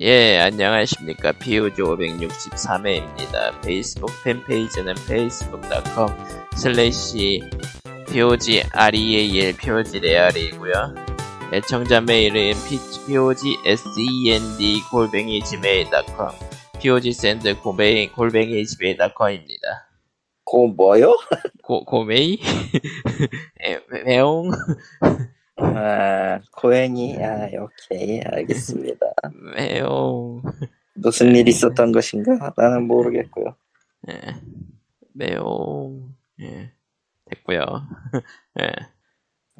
예, 안녕하십니까. POG 563회입니다. 페이스북 팬페이지는 facebook.com 슬래시 POG REAL POG 레알이고요 애청자 메일은 POG SEND 골뱅이 gmail.com POG SEND 골뱅이, 골뱅이 gmail.com입니다. 고 뭐요? 고, 고메이? 에, 매용? 아, 고양이. 아, 오케이. 알겠습니다. 매용. 무슨 일 있었던 것인가? 나는 모르겠고요. 예. 매용. 예. 됐고요 예.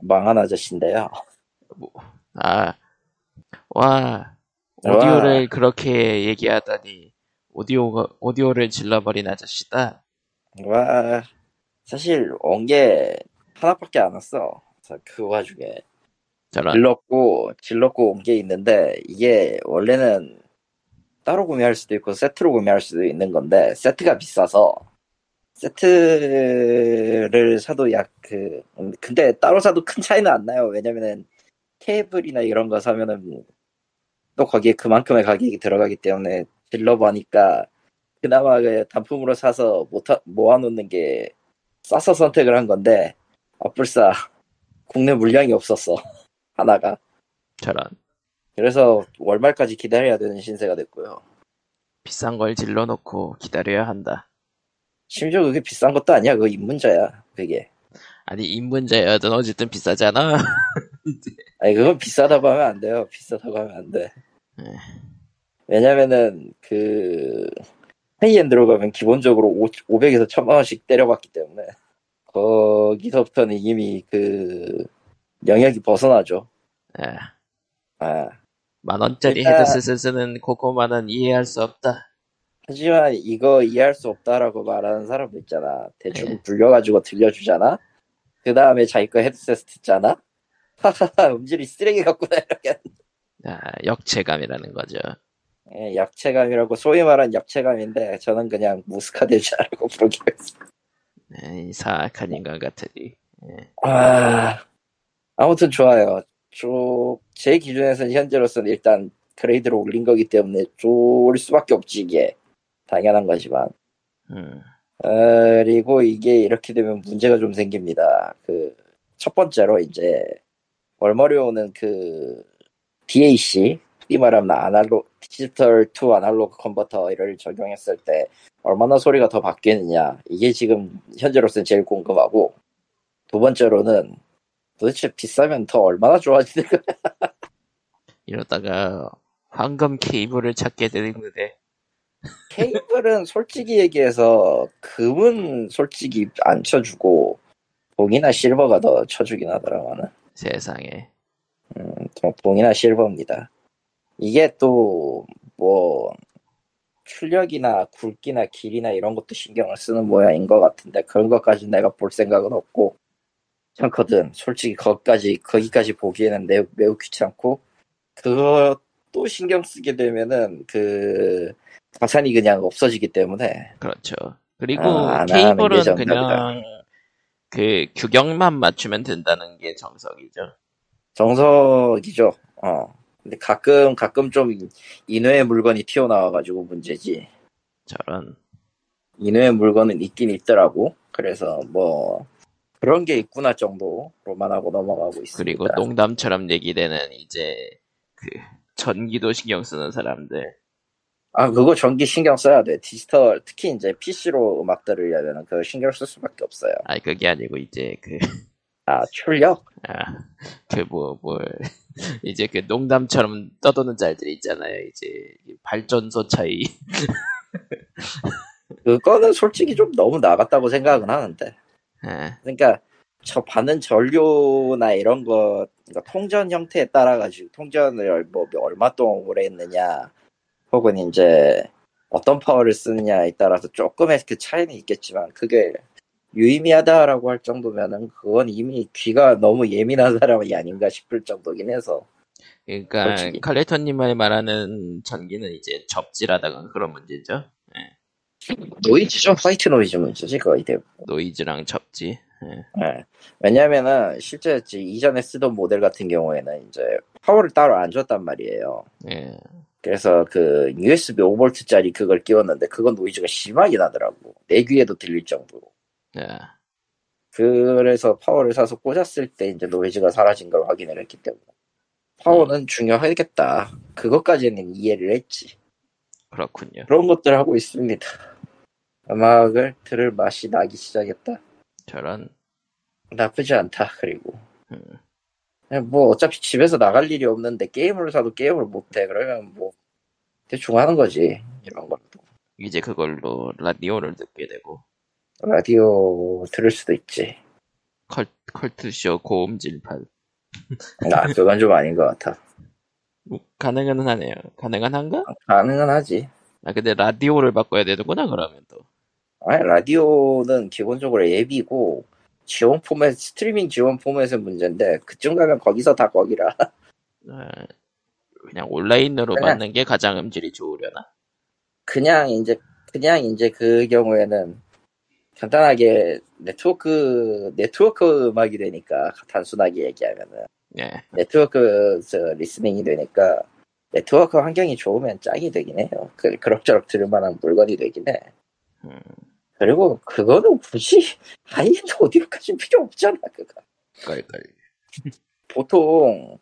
망한 아저씨인데요. 뭐, 아, 와, 오디오를 그렇게 얘기하다니, 오디오가, 오디오를 질러버린 아저씨다. 와, 사실 온 게 하나밖에 안 왔어. 그 와중에 저런, 질렀고 질렀고 온 게 있는데 이게 원래는 따로 구매할 수도 있고 세트로 구매할 수도 있는 건데 세트가 비싸서 세트를 사도 약 그 근데 따로 사도 큰 차이는 안 나요. 왜냐면은 케이블이나 이런 거 사면은 또 거기에 그만큼의 가격이 들어가기 때문에 질러보니까 그나마 그 단품으로 사서 모아, 모아놓는 게 싸서 선택을 한 건데 아뿔싸 국내 물량이 없었어 하나가 저런. 그래서 월말까지 기다려야 되는 신세가 됐고요 비싼 걸 질러놓고 기다려야 한다. 심지어 그게 비싼 것도 아니야 그거 입문자야 그게 아니, 입문자여든 어쨌든 비싸잖아. 아니 그건 비싸다고 하면 안 돼요 비싸다고 하면 안돼 네. 왜냐면은 그 high-end로 가면 기본적으로 500에서 1000만 원씩 때려박기 때문에 거기서부터는 이미 그 영역이 벗어나죠 예. 아 만 원짜리 일단- 헤드셋을 쓰는 코코마는 이해할 수 없다. 하지만 이거 이해할 수 없다라고 말하는 사람도 있잖아. 대충 네. 불려가지고 들려주잖아. 그 다음에 자기 거 헤드셋 듣잖아. 하하하 음질이 쓰레기 같구나 이렇게 아, 역체감이라는 거죠. 예, 약체감이라고 소위 말한 약체감인데 저는 그냥 무스카드자라고 부르기로 했어. 네, 이 사악한 인간 같으니. 예. 아 아무튼 좋아요. 쭉 제 기준에서는 현재로서는 일단 그레이드를 올린 거기 때문에 좋을 수밖에 없지 이게 당연한 거지만 음, 그리고 이게 이렇게 되면 문제가 좀 생깁니다. 그, 첫 번째로 이제, 월머리 오는 그, DAC, 이 말하면 아날로, digital to analog converter를 적용했을 때, 얼마나 소리가 더 바뀌느냐. 이게 지금, 현재로서는 제일 궁금하고, 두 번째로는, 도대체 비싸면 더 얼마나 좋아지는 거야? 이러다가 황금 케이블을 찾게 되는데 케이블은 솔직히 얘기해서, 금은 솔직히 안 쳐주고, 봉이나 실버가 더 쳐주긴 하더라고는. 세상에. 음, 좀 봉이나 실버입니다. 이게 또, 뭐, 출력이나 굵기나 길이나 이런 것도 신경을 쓰는 모양인 것 같은데, 그런 것까지 내가 볼 생각은 없고, 귀찮거든. 솔직히 거기까지, 거기까지 보기에는 매우, 매우 귀찮고, 그것도 신경 쓰게 되면은, 그, 가산이 그냥 없어지기 때문에, 그렇죠. 그리고 아, 케이블은. 그냥 그 규격만 맞추면 된다는 게 정석이죠. 정석이죠. 어. 근데 가끔, 가끔 좀 인외의 물건이 튀어나와가지고 문제지. 저런. 인외의 물건은 있긴 있더라고. 그래서 뭐 그런 게 있구나 정도로만 하고 넘어가고 있습니다. 그리고 농담처럼 얘기되는 이제 그 전기도 신경 쓰는 사람들. 아 그거 전기 신경 써야 돼. 디지털 특히 이제 PC로 음악 들으려면 그 신경 쓸 수밖에 없어요. 아니 그게 아니고 이제 그 아 출력? 아, 그 뭐, 뭘, 이제 그 농담처럼 떠도는 짤들 있잖아요. 이제 발전소 차이. 그거는 솔직히 좀 너무 나갔다고 생각은 하는데. 아, 그러니까 저 받는 전류나 이런 거 그러니까 통전 형태에 따라 가지고 통전을 뭐 얼마 동안 오래 했느냐 혹은 이제 어떤 파워를 쓰느냐에 따라서 조금의 그 차이는 있겠지만 그게 유의미하다라고 할 정도면은 그건 이미 귀가 너무 예민한 사람이 아닌가 싶을 정도긴 해서 그러니까 솔직히. 칼레토님이 말하는 전기는 이제 접지라던가 그런 문제죠. 노이즈죠 화이트 노이즈 문제지 거의 대부분 노이즈랑 접지. 예. 예. 왜냐면은 실제 이전에 쓰던 모델 같은 경우에는 이제 파워를 따로 안 줬단 말이에요 예. 그래서 그 USB 5V짜리 그걸 끼웠는데 그건 노이즈가 심하게 나더라고. 내 귀에도 들릴 정도로. 예. 그래서 파워를 사서 꽂았을 때 이제 노이즈가 사라진 걸 확인을 했기 때문에 파워는 중요하겠다. 그것까지는 이해를 했지. 그렇군요. 그런 것들 하고 있습니다. 음악을 들을 맛이 나기 시작했다. 저런 나쁘지 않다. 그리고 음. 뭐 어차피 집에서 나갈 일이 없는데 게임을 사도 게임을 못해. 그러면 뭐 대충 하는 거지. 이런 거. 이제 그걸로 라디오를 듣게 되고 라디오 들을 수도 있지. 컬, 컬트쇼 고음질판 나 그건 좀 아닌 것 같아. 뭐, 가능은 하네요. 가능은 한가? 가능은 하지. 아 근데 라디오를 바꿔야 되는구나 그러면 또. 아니, 라디오는 기본적으로 앱이고, 지원 포맷, 스트리밍 지원 포맷은 문제인데, 그쯤 가면 거기서 다 거기라. 아, 그냥 온라인으로 그냥- 받는 게 가장 음질이 좋으려나? 그냥 이제, 그냥 이제 그 경우에는, 간단하게 네트워크, 네트워크 음악이 되니까, 단순하게 얘기하면은, 예. 네트워크 저, listening이 되니까, 네트워크 환경이 좋으면 짱이 되긴 해요. 그, 그럭저럭 들을 만한 물건이 되긴 해. 음, 그리고 그거는 굳이 하이엔드 오디오까지 필요 없잖아, 그거. 깔깔. 보통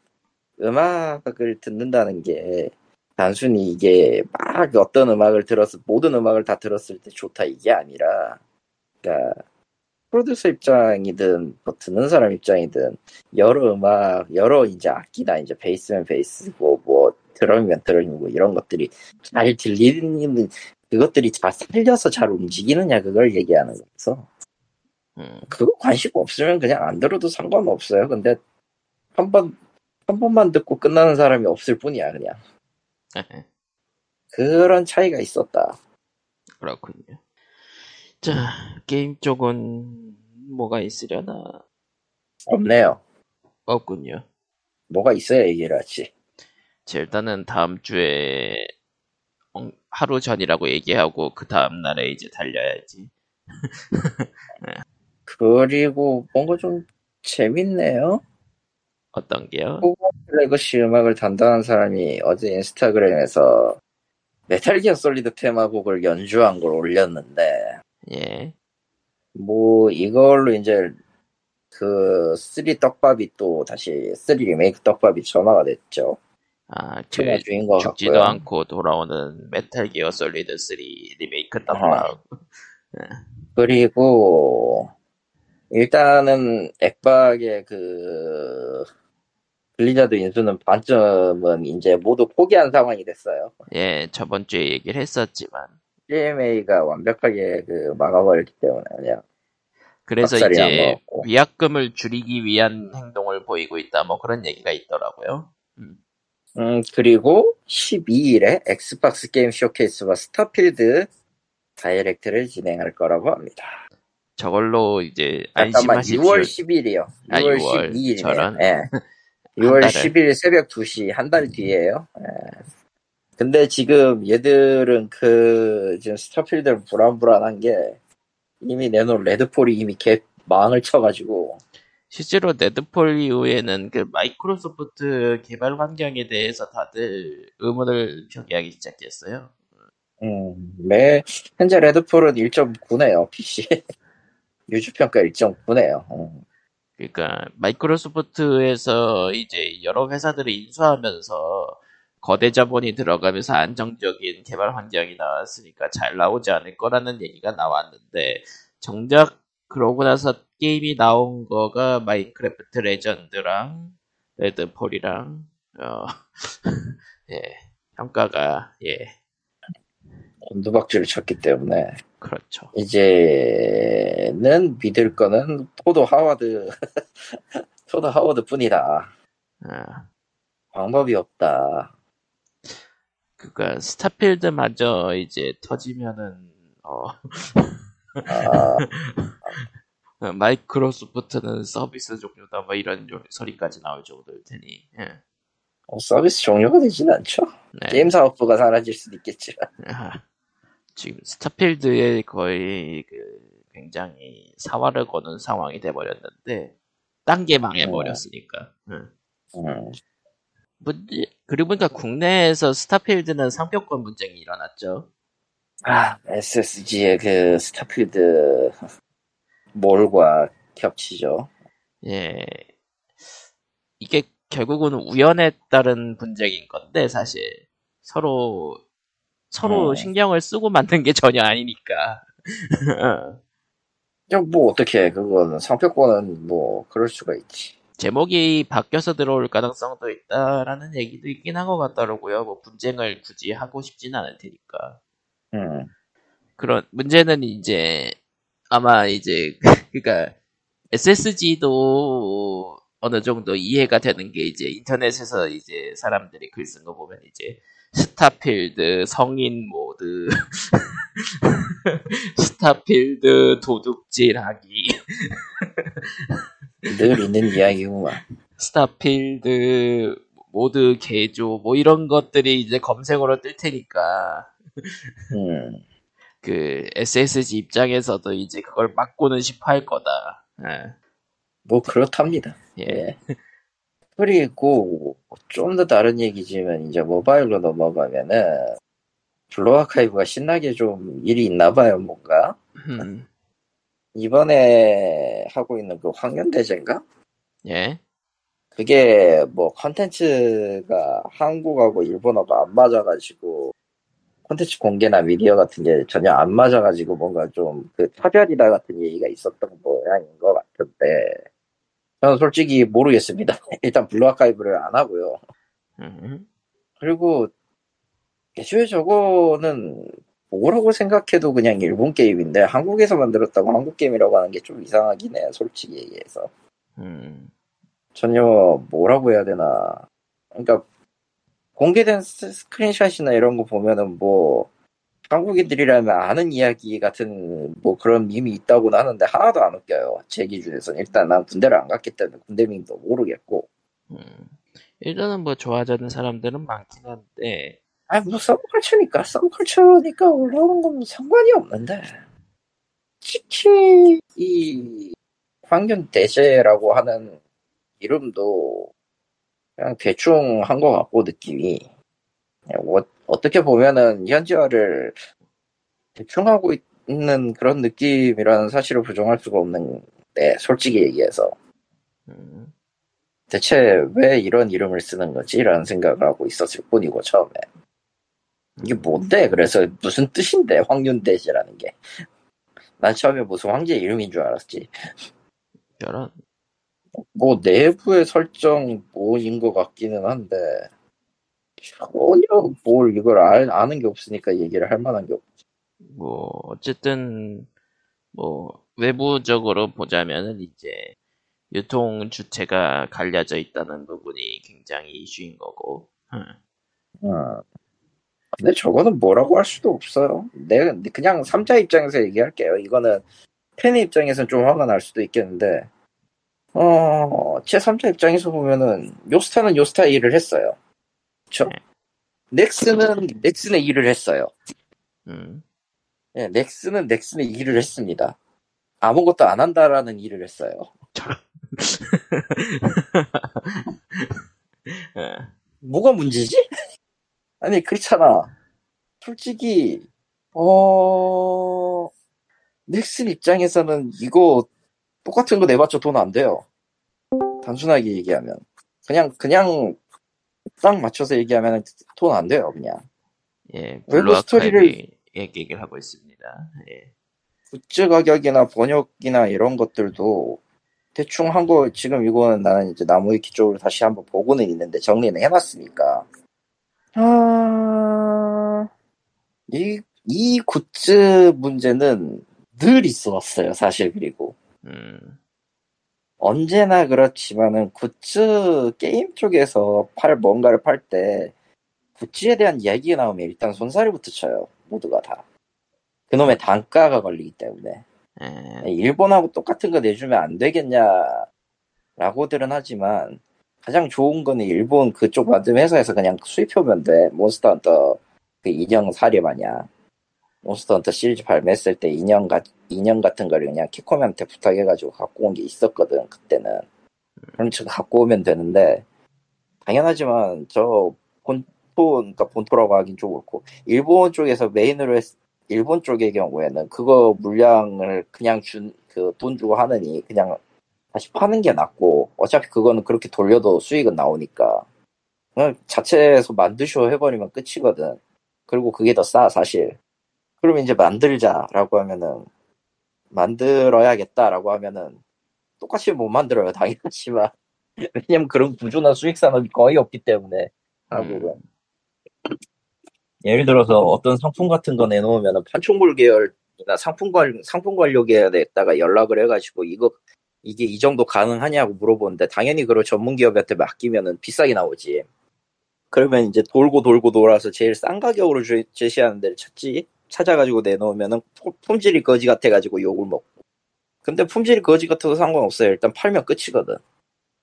음악을 듣는다는 게 단순히 이게 막 어떤 음악을 들었을 모든 음악을 다 들었을 때 좋다 이게 아니라 그러니까 프로듀서 입장이든 뭐 듣는 사람 입장이든 여러 음악 여러 이제 악기나 이제 베이스면 베이스고 뭐 드럼이면 드럼이고 이런 것들이 잘 들리는 그것들이 잘 살려서 잘 움직이느냐 그걸 얘기하는 거라서 음, 그거 관심 없으면 그냥 안 들어도 상관없어요. 근데 한 번, 한 번만 듣고 끝나는 사람이 없을 뿐이야, 그냥. 그런 차이가 있었다. 그렇군요. 자, 게임 쪽은 뭐가 있으려나? 없네요. 없군요. 뭐가 있어야 얘기를 하지. 자, 일단은 다음 주에 엉- 하루 전이라고 얘기하고 그 다음 날에 이제 달려야지. 그리고 뭔가 좀 재밌네요. 어떤 게요? 레거시 음악을 담당한 사람이 어제 인스타그램에서 Metal Gear Solid 테마곡을 연주한 걸 올렸는데, 예. 뭐, 이걸로 이제 그, 3 떡밥이 또 다시, 3 리메이크 떡밥이 점화가 됐죠. 아, 그 죽지도 않고요. 않고 돌아오는 Metal Gear Solid 3 리메이크 떡밥. 그리고 일단은 액박의 그 블리자드 인수는 반쯤은 이제 모두 포기한 상황이 됐어요. 예, 저번 주에 얘기를 했었지만. CMA가 완벽하게 그 막아버렸기 때문에 그냥 그래서 이제. 위약금을 줄이기 위한 행동을 보이고 있다. 뭐 그런 얘기가 있더라고요. 음 그리고 12일에 Xbox Game Showcase와 Starfield Direct를 진행할 거라고 합니다. 저걸로 이제 안심하십시오. 6월 10일이요. 아, 6월 6월. 12일이네. 저런. 예. 6월 달을. 10일 새벽 2시 한 달 뒤에요. 예. 근데 지금 얘들은 그 지금 Starfield를 불안불안한 게 이미 내놓은 레드폴이 이미 개 망을 쳐가지고 실제로 네드폴 이후에는 그 마이크로소프트 개발 환경에 대해서 다들 의문을 표기하기 시작했어요. 음, 매 현재 레드폴은 1.9네요 PC 유주평가 1.9네요. 음. 그러니까 마이크로소프트에서 이제 여러 회사들을 인수하면서 거대 자본이 들어가면서 안정적인 개발 환경이 나왔으니까 잘 나오지 않을 거라는 얘기가 나왔는데 정작 그러고 나서 게임이 나온 거가 Minecraft Legends랑 Redfall이랑 어, 예 평가가 예. 곤두박질을 쳤기 때문에. 그렇죠. 이제는 믿을 거는 토도 하워드 토도 하워드 뿐이다. 아, 방법이 없다. 그니까 Starfield마저 이제 터지면은 어. 아, 어, 마이크로소프트는 서비스 종료다 뭐 이런 요- 소리까지 나올 정도일 테니 예. 어, 서비스 종료가 되진 않죠. 네. 게임 사업부가 사라질 수도 있겠지만. 아, 지금 스타필드에 거의 그 굉장히 사활을 거는 상황이 돼버렸는데 딴 게 망해버렸으니까 응. 음. 문제, 그리고 보니까 국내에서 스타필드는 상표권 분쟁이 일어났죠. 아, SSG의 그 스타필드 몰과 겹치죠. 예. 이게 결국은 우연에 따른 분쟁인 건데, 사실. 서로, 서로 음. 신경을 쓰고 만든 게 전혀 아니니까. 뭐 어떻게 그거는 상표권은 뭐 그럴 수가 있지. 제목이 바뀌어서 들어올 가능성도 있다라는 얘기도 있긴 한 것 같더라고요. 뭐 분쟁을 굳이 하고 싶진 않을 테니까. 음. 그런 문제는 이제 아마 이제 그러니까 SSG도 어느 정도 이해가 되는 게 이제 인터넷에서 이제 사람들이 글 쓴 거 보면 이제 스타필드 성인 mod 스타필드 도둑질하기 늘 있는 이야기구만. 스타필드 mod 개조 뭐 이런 것들이 이제 검색어로 뜰 테니까 음. 그 SSG 입장에서도 이제 그걸 막고는 싶어 할 거다. 예. 뭐 그렇답니다. 예. 예. 그리고 좀 더 다른 얘기지만 이제 모바일로 넘어가면은 Blue Archive가 신나게 좀 일이 있나 봐요, 뭔가. 음, 이번에 하고 있는 그 황륜대제인가? 예. 그게 뭐 컨텐츠가 한국하고 일본어가 안 맞아가지고 컨텐츠 공개나 미디어 같은 게 전혀 안 맞아가지고 뭔가 좀 그 차별이다 같은 얘기가 있었던 모양인 것 같은데 저는 솔직히 모르겠습니다. 일단 Blue Archive를 안 하고요. 음, 그리고 애초에 저거는 뭐라고 생각해도 그냥 일본 게임인데 한국에서 만들었다고 한국 게임이라고 하는 게 좀 이상하긴 해요. 솔직히 얘기해서. 음, 전혀 뭐라고 해야 되나. 그러니까 공개된 스- 스크린샷이나 이런 거 보면은 뭐 한국인들이라면 아는 이야기 같은 뭐 그런 밈이 있다고는 하는데 하나도 안 웃겨요. 제 기준에서는 일단 난 군대를 안 갔기 때문에 군대 밈도 모르겠고. 음. 일단은 뭐 좋아하는 사람들은 많긴 한데, 아, 뭐 서브컬처니까 서브컬처니까 올라오는 건 상관이 없는데. 특히 이 황균 대제라고 하는 이름도 그냥 대충 한 것 같고 느낌이. 어, 어떻게 보면은 현지화를 대충 하고 있는 그런 느낌이라는 사실을 부정할 수가 없는데 솔직히 얘기해서. 음, 대체 왜 이런 이름을 쓰는 거지? 라는 생각을 하고 있었을 뿐이고 처음에. 이게 뭔데? 그래서 무슨 뜻인데? 황윤대지라는 게. 난 처음에 무슨 황제 이름인 줄 알았지. 저런, 뭐 내부의 설정 뭐인 것 같기는 한데 전혀 뭘 이걸 알, 아는 게 없으니까 얘기를 할 만한 게 없. 뭐, 어쨌든, 뭐, 외부적으로 보자면은 이제, 유통 주체가 갈려져 있다는 부분이 굉장히 이슈인 거고, 음, 어. 근데 저거는 뭐라고 할 수도 없어요. 내가 그냥 3자 입장에서 얘기할게요. 이거는 팬의 입장에서는 좀 화가 날 수도 있겠는데 어, 제 3자 입장에서 보면은 요스타는 요스타 일을 했어요. 그쵸? 넥슨은 넥슨의 일을 했어요. 음, 예, 넥슨은 넥슨의 일을 했습니다. 아무것도 안 한다라는 일을 했어요. 예. 뭐가 문제지? 아니 그렇잖아. 솔직히 어 넥슨 입장에서는 이거 똑같은 거 내봤자 돈 안 돼요. 단순하게 얘기하면 그냥 그냥 딱 맞춰서 얘기하면 돈 안 돼요 그냥. 예, 블루 스토리를- 얘기를 하고 있습니다. 예. 굿즈 가격이나 번역이나 이런 것들도 대충 한 거 지금 이거는 나는 이제 나무위키 쪽으로 다시 한번 보고는 있는데 정리는 해놨으니까 아... 이, 이 굿즈 문제는 늘 있어왔어요 사실 그리고 음, 언제나 그렇지만은 굿즈 게임 쪽에서 팔 뭔가를 팔 때 굿즈에 대한 이야기가 나오면 일단 손사래부터 쳐요 모두가 다. 그놈의 단가가 걸리기 때문에. 예, 일본하고 똑같은 거 내주면 안 되겠냐라고들은 하지만 가장 좋은 거는 일본 그쪽 만든 회사에서 그냥 수입해오면 돼. 몬스터 헌터 그 인형 사례 마냥. 몬스터 헌터 시리즈 발매했을 때 인형 가 인형 같은 거를 그냥 키코맨한테 부탁해가지고 갖고 온 게 있었거든 그때는 그럼 저 갖고 오면 되는데 당연하지만 저 본토 그러니까 본토라고 하긴 좀 그렇고 일본 쪽에서 메인으로 했, 일본 쪽의 경우에는 그거 물량을 그냥 준 그 돈 주고 하느니 그냥 다시 파는 게 낫고 어차피 그거는 그렇게 돌려도 수익은 나오니까 그냥 자체에서 만드쇼 해버리면 끝이거든. 그리고 그게 더 싸 사실. 그러면 이제 만들자라고 하면은 만들어야겠다라고 하면은 똑같이 못 만들어요 당연하지만. 왜냐면 그런 구조나 수익 산업이 거의 없기 때문에 한국은. 예를 들어서 어떤 상품 같은 거 내놓으면은 판촉물 계열이나 상품 관 상품 관료 계열에다가 연락을 해가지고 이거 이게 이 정도 가능하냐고 물어보는데 당연히 그걸 전문 기업한테 맡기면은 비싸게 나오지. 그러면 이제 돌고 돌고 돌아서 제일 싼 가격으로 제- 제시하는 데를 찾지 찾아가지고 내놓으면은 포- 품질이 거지 같아가지고 욕을 먹고. 근데 품질이 거지 같아도 상관없어요. 일단 팔면 끝이거든.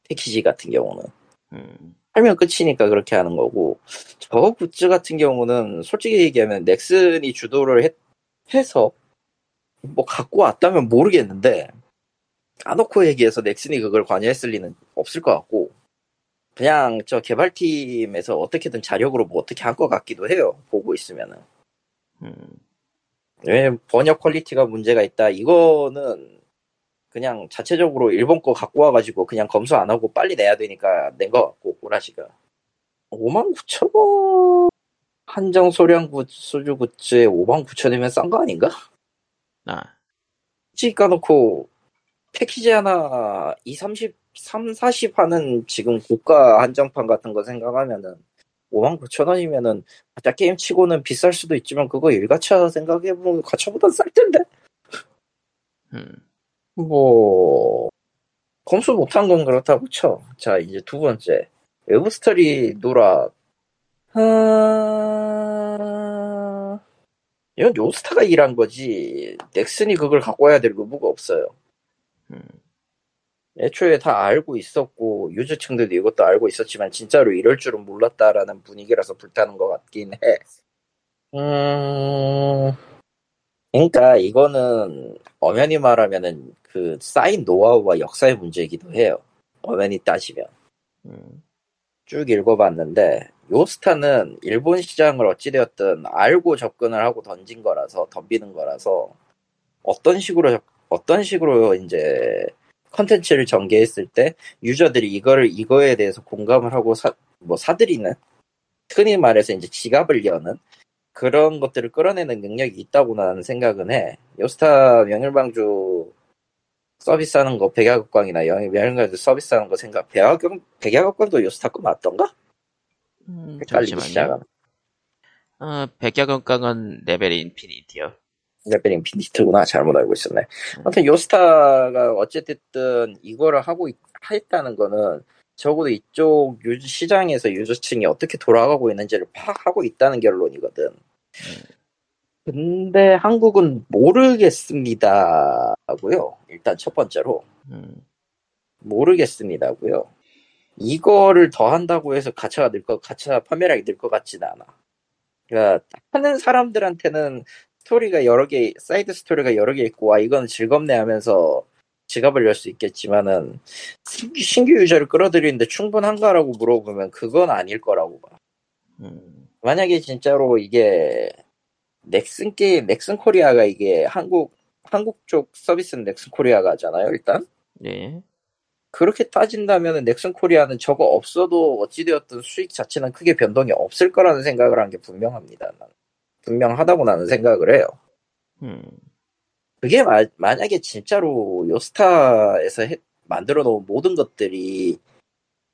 패키지 같은 경우는. 음, 팔면 끝이니까 그렇게 하는 거고 저 굿즈 같은 경우는 솔직히 얘기하면 넥슨이 주도를 했, 해서 뭐 갖고 왔다면 모르겠는데 까놓고 얘기해서 넥슨이 그걸 관여했을 리는 없을 것 같고 그냥 저 개발팀에서 어떻게든 자력으로 뭐 어떻게 한 것 같기도 해요 보고 있으면은 음, 왜 번역 quality가 문제가 있다? 이거는 그냥 자체적으로 일본 거 갖고 와가지고 그냥 검수 안 하고 빨리 내야 되니까 낸것 같고 꼬라지가. 59,000원 한정 소량 굿 소주 굿즈에 59,000원이면 싼 거 아닌가? 아, 솔직히 까놓고 패키지 하나 2, 30, 3, 40 하는 지금 고가 한정판 같은 거 생각하면은 59,000원이면은 가짜 게임 치고는 비쌀 수도 있지만 그거 일가차 생각해보면 가차보단 쌀 텐데? 음, 뭐 검수 못한 건 그렇다고 쳐. 자 이제 두 번째 외부 스토리 노라. 아... 이건 요스타가 일한 거지. 넥슨이 그걸 갖고 와야 될 의무가 없어요. 음, 애초에 다 알고 있었고 유저층들도 이것도 알고 있었지만 진짜로 이럴 줄은 몰랐다라는 분위기라서 불타는 것 같긴 해. 음, 그러니까 이거는 엄연히 말하면은 그 쌓인 노하우와 역사의 문제이기도 해요. 엄연히 따지면 음, 쭉 읽어봤는데 요스타는 일본 시장을 어찌되었든 알고 접근을 하고 던진 거라서 덤비는 거라서 어떤 식으로 접- 어떤 식으로 이제 컨텐츠를 전개했을 때 유저들이 이거를 이거에 대해서 공감을 하고 사, 뭐 사들이는 흔히 말해서 이제 지갑을 여는 그런 것들을 끌어내는 능력이 있다고 나는 생각은 해. 요스타 명일방주 서비스하는 거 백야극광이나 영- 명일방주 서비스하는 거 생각 백야극 백야극광도 요스타 거 맞던가? 음, 잠시만요. 시작하면 어, 백야극광은 Level Infinity요. Level Infinite구나 잘못 알고 있었네. 아무튼 요스타가 어쨌든 이거를 하고 있, 했다는 거는 적어도 이쪽 유저 시장에서 유저층이 어떻게 돌아가고 있는지를 파악하고 있다는 결론이거든. 근데 한국은 모르겠습니다고요. 일단 첫 번째로 음, 모르겠습니다고요. 이거를 더 한다고 해서 가차가 늘 것, 가차 판매량이 늘 것 같지는 않아. 그러니까 하는 사람들한테는 스토리가 여러 개, side story가 여러 개 있고, 아, 이건 즐겁네 하면서 지갑을 열 수 있겠지만은, 신규, 신규 유저를 끌어들이는데 충분한가라고 물어보면 그건 아닐 거라고 봐. 음, 만약에 진짜로 이게, 넥슨 게임, 넥슨 코리아가 이게 한국, 한국 쪽 서비스는 넥슨 코리아가 하잖아요, 일단. 예, 그렇게 따진다면 넥슨 코리아는 저거 없어도 어찌되었든 수익 자체는 크게 변동이 없을 거라는 생각을 한 게 분명합니다. 나는. 분명하다고 나는 생각을 해요. 음, 그게 마- 만약에 진짜로 요스타에서 해- 만들어 놓은 모든 것들이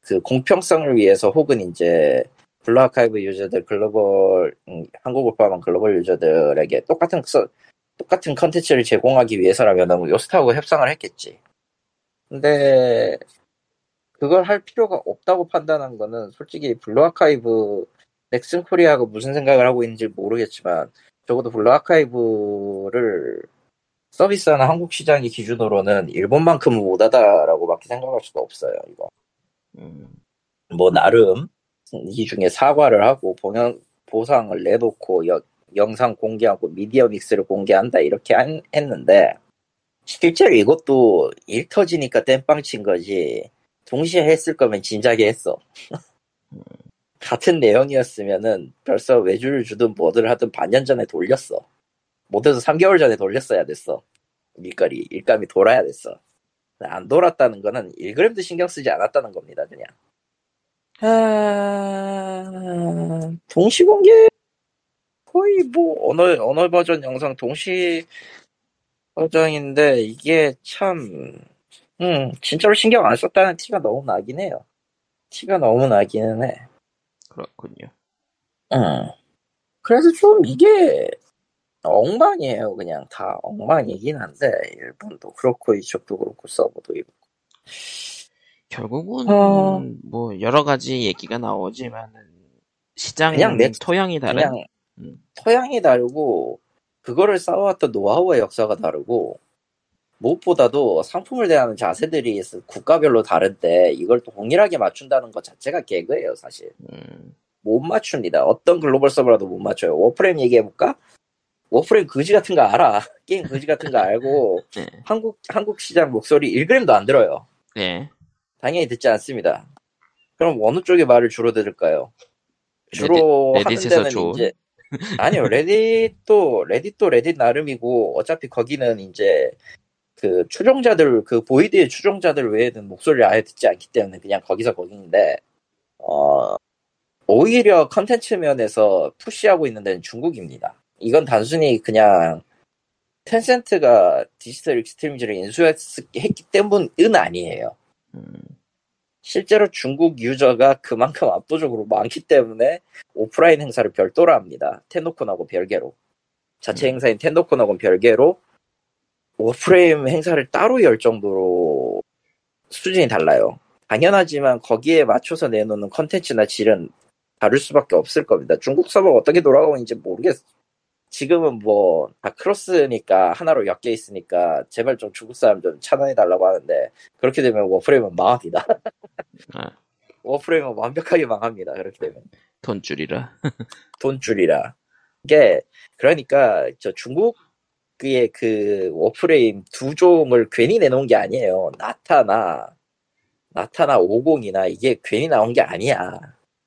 그 공평성을 위해서 혹은 이제 블루아카이브 유저들 글로벌 음, 한국을 포함한 글로벌 유저들에게 똑같은 서- 똑같은 컨텐츠를 제공하기 위해서라면 요스타하고 협상을 했겠지. 근데 그걸 할 필요가 없다고 판단한 거는 솔직히 블루아카이브 넥슨 코리아가 무슨 생각을 하고 있는지 모르겠지만 적어도 블루 아카이브를 서비스하는 한국 시장의 기준으로는 일본만큼은 못하다라고밖에 생각할 수가 없어요. 이거 음, 뭐 나름 이 중에 사과를 하고 보상 보상을 내놓고 여- 영상 공개하고 미디어 믹스를 공개한다 이렇게 한- 했는데 실제로 이것도 일 터지니까 땜빵 친 거지 동시에 했을 거면 진작에 했어. 같은 내용이었으면은 벌써 외주를 주든 뭐를 하든 반년 전에 돌렸어. 못해서 3개월 전에 돌렸어야 됐어. 일거리, 일감이 돌아야 됐어. 안 돌았다는 거는 1g도 신경 쓰지 않았다는 겁니다, 그냥. 아, 동시 공개 거의 뭐 언어 언어 버전 영상 동시 버전인데 이게 참 음, 진짜로 신경 안 썼다는 티가 너무 나긴 해요. 티가 너무 나기는 해. 그렇군요. 음. 그래서 좀 이게 엉망이에요. 그냥 다 엉망이긴 한데 일본도 그렇고 이쪽도 그렇고 서버도 그렇고. 결국은 어. 뭐 여러 가지 얘기가 나오지만은 시장 그냥 내- 토양이 다른 그냥 음. 토양이 다르고 그거를 쌓아왔던 노하우와 역사가 다르고 무엇보다도 상품을 대하는 자세들이 국가별로 다른데 이걸 또 동일하게 맞춘다는 것 자체가 개그예요 사실 음, 못 맞춥니다 어떤 글로벌 서버라도 못 맞춰요 워프레임 얘기해볼까? 워프레임 거지 같은 거 알아 게임 거지 같은 거 알고 네. 한국 한국 시장 목소리 1g도 안 들어요 네. 당연히 듣지 않습니다 그럼 어느 쪽의 말을 주로 들을까요? 주로 레딧- 하는 데는 좋은? 이제 아니요 레딧도 레딧도 레딧 나름이고 어차피 거기는 이제 그 추종자들 그 보이드의 추종자들 외에는 목소리를 아예 듣지 않기 때문에 그냥 거기서 거기인데 어 오히려 컨텐츠 면에서 푸시하고 있는 데는 중국입니다. 이건 단순히 그냥 텐센트가 디지털 익스트림즈를 인수했기 때문은 아니에요. 음, 실제로 중국 유저가 그만큼 압도적으로 많기 때문에 오프라인 행사를 별도로 합니다. 텐노콘하고 별개로. 자체 음. 행사인 텐노콘하고는 별개로 오프레임 행사를 따로 열 정도로 수준이 달라요. 당연하지만 거기에 맞춰서 내놓는 컨텐츠나 질은 다를 수밖에 없을 겁니다. 중국 서버가 어떻게 돌아가고 있는지 모르겠어. 지금은 뭐 다 크로스니까 하나로 엮여 있으니까 제발 좀 중국 사람 좀 차단해 달라고 하는데 그렇게 되면 워프레임은 망합니다. 아, 워프레임은 완벽하게 망합니다. 그렇게 되면 돈 줄이라. 돈줄이라 이게 그러니까 저 중국 의 그 워프레임 두 종을 괜히 내놓은 게 아니에요. 나타나 나타나 오공이나 이게 괜히 나온 게 아니야.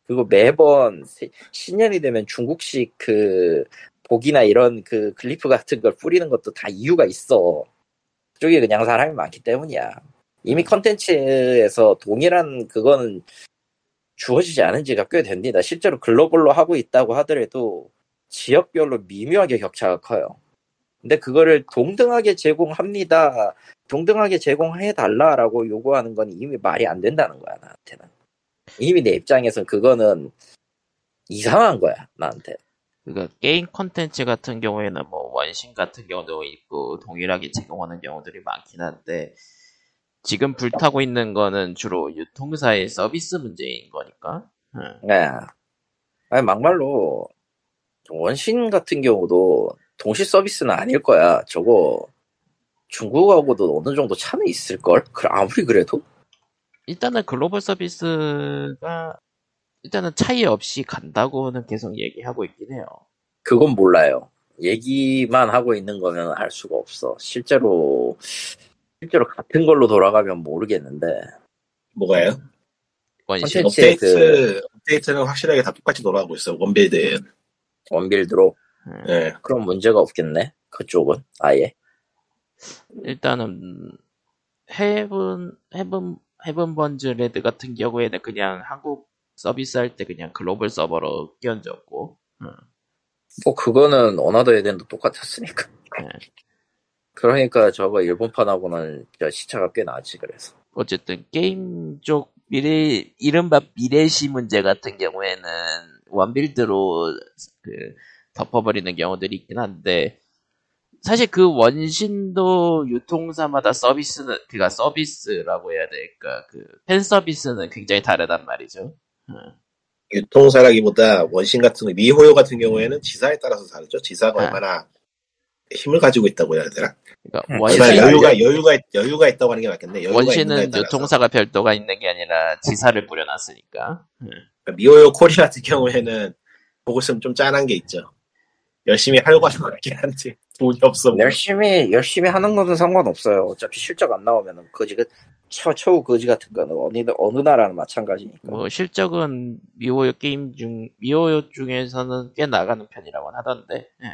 그리고 매번 세- 신년이 되면 중국식 그 복이나 이런 그 glyph 같은 걸 뿌리는 것도 다 이유가 있어. 그쪽에 그냥 사람이 많기 때문이야. 이미 컨텐츠에서 동일한 그거는 주어지지 않은 지가 꽤 됩니다. 실제로 글로벌로 하고 있다고 하더라도 지역별로 미묘하게 격차가 커요. 근데 그거를 동등하게 제공합니다. 동등하게 제공해 달라라고 요구하는 건 이미 말이 안 된다는 거야, 나한테는. 이미 내 입장에선 그거는 이상한 거야, 나한테. 그러니까 게임 콘텐츠 같은 경우에는 뭐 원신 같은 경우도 있고 동일하게 제공하는 경우들이 많긴 한데 지금 불타고 있는 거는 주로 유통사의 서비스 문제인 거니까. 응. 네. 아니, 막말로, 원신 같은 경우도 동시 서비스는 아닐 거야. 저거, 중국하고도 어느 정도 차는 있을걸? 그 아무리 그래도? 일단은 글로벌 서비스가 일단은 차이 없이 간다고는 계속 얘기하고 있긴 해요. 그건 몰라요. 얘기만 하고 있는 거면 알 수가 없어. 실제로, 실제로 같은 걸로 돌아가면 모르겠는데. 뭐가요? 콘텐츠. 업데이트, 업데이트는 확실하게 다 똑같이 돌아가고 있어요. one build예요. one build로. 응. 예. 그럼 문제가 없겠네. 그쪽은. 아예. 일단은 헤븐 헤븐 헤븐 번즈 레드 같은 경우에는 그냥 한국 서비스 할 때 그냥 글로벌 서버로 끼얹었고 응. 뭐, 그거는 어나더 에덴도 똑같았으니까. 네. 그러니까 저거 일본판하고는 저 시차가 꽤 나지, 그래서. 어쨌든 게임 쪽 미래 이른바 미래시 문제 같은 경우에는 원빌드로 그 덮어버리는 경우들이 있긴 한데 사실 그 원신도 유통사마다 서비스는 그가 서비스라고 해야 될까 그팬 서비스는 굉장히 다르단 말이죠. 응. 유통사라기보다 원신 같은 거, 미호요 같은 경우에는 지사에 따라서 다르죠. 지사가 아. 얼마나 힘을 가지고 있다고 해야 되나? 그러니까 음, 원신 지사에 여유가, 여유가, 여유가 있다고 하는 게 맞겠네. 원신은. 유통사가 별도가 있는 게 아니라 지사를 뿌려놨으니까. 응. 그러니까 미호요 코리 같은 경우에는 보고 있으면 좀 짠한 게 있죠. 열심히 하려고 하는 것 같긴 한데 돈이 없어. 열심히 열심히 하는 것은 상관없어요. 어차피 실적 안 나오면은 거지 그 처, 처우 거지 같은 거는 어느 어느 나라는 마찬가지니까. 뭐 실적은 미호요 게임 중 미호요 중에서는 꽤 나가는 편이라고 하던데. 예.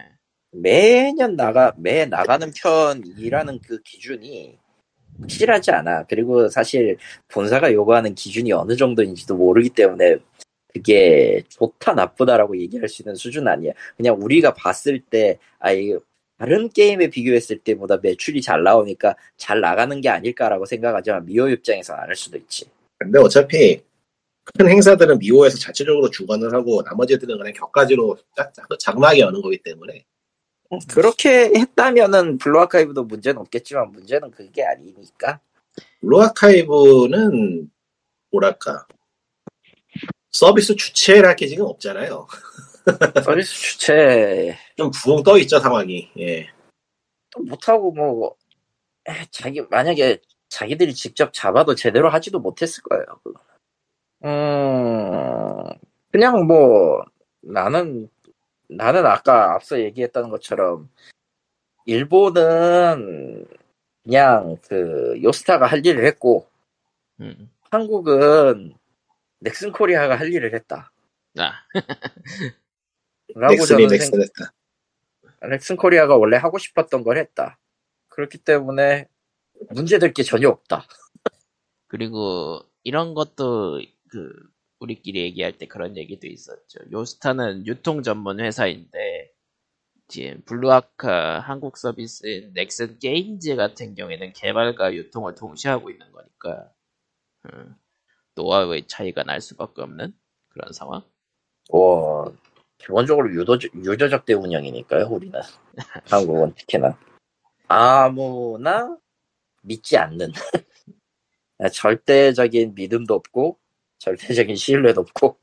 매년 나가 매 나가는 편이라는 그 기준이 확실하지 않아. 그리고 사실 본사가 요구하는 기준이 어느 정도인지도 모르기 때문에 그게 좋다 나쁘다라고 얘기할 수 있는 수준 아니야. 그냥 우리가 봤을 때 아이 다른 게임에 비교했을 때보다 매출이 잘 나오니까 잘 나가는 게 아닐까라고 생각하지만 미호 입장에서는 안할 수도 있지. 근데 어차피 큰 행사들은 미호에서 자체적으로 주관을 하고 나머지들은 그냥 격가지로 짝, 짝, 장막에 여는 거기 때문에 그렇게 했다면은 블루 아카이브도 문제는 없겠지만 문제는 그게 아니니까. 블루 아카이브는 뭐랄까 서비스 주체랄 게 지금 없잖아요. 서비스 주체 좀 붕 떠 있죠 상황이. 예. 또 못하고 뭐 에, 자기 만약에 자기들이 직접 잡아도 제대로 하지도 못했을 거예요. 음 그냥 뭐 나는 나는 아까 앞서 얘기했던 것처럼 일본은 그냥 그 요스타가 할 일을 했고 음. 한국은 넥슨 코리아가 할 일을 했다. 아, 라고 넥슨이 저는 생- 넥슨 했다. 넥슨 코리아가 원래 하고 싶었던 걸 했다. 그렇기 때문에 문제될 게 전혀 없다. 그리고 이런 것도 그 우리끼리 얘기할 때 그런 얘기도 있었죠. 요스타는 유통 전문 회사인데 지금 블루아카 한국 서비스인 넥슨 게임즈 같은 경우에는 개발과 유통을 동시에 하고 있는 거니까 음, 노하우의 차이가 날 수밖에 없는 그런 상황. 뭐 기본적으로 유도, 유저적 대 운영이니까요. 우리는 한국은 특히나 아무나 믿지 않는 절대적인 믿음도 없고 절대적인 신뢰도 없고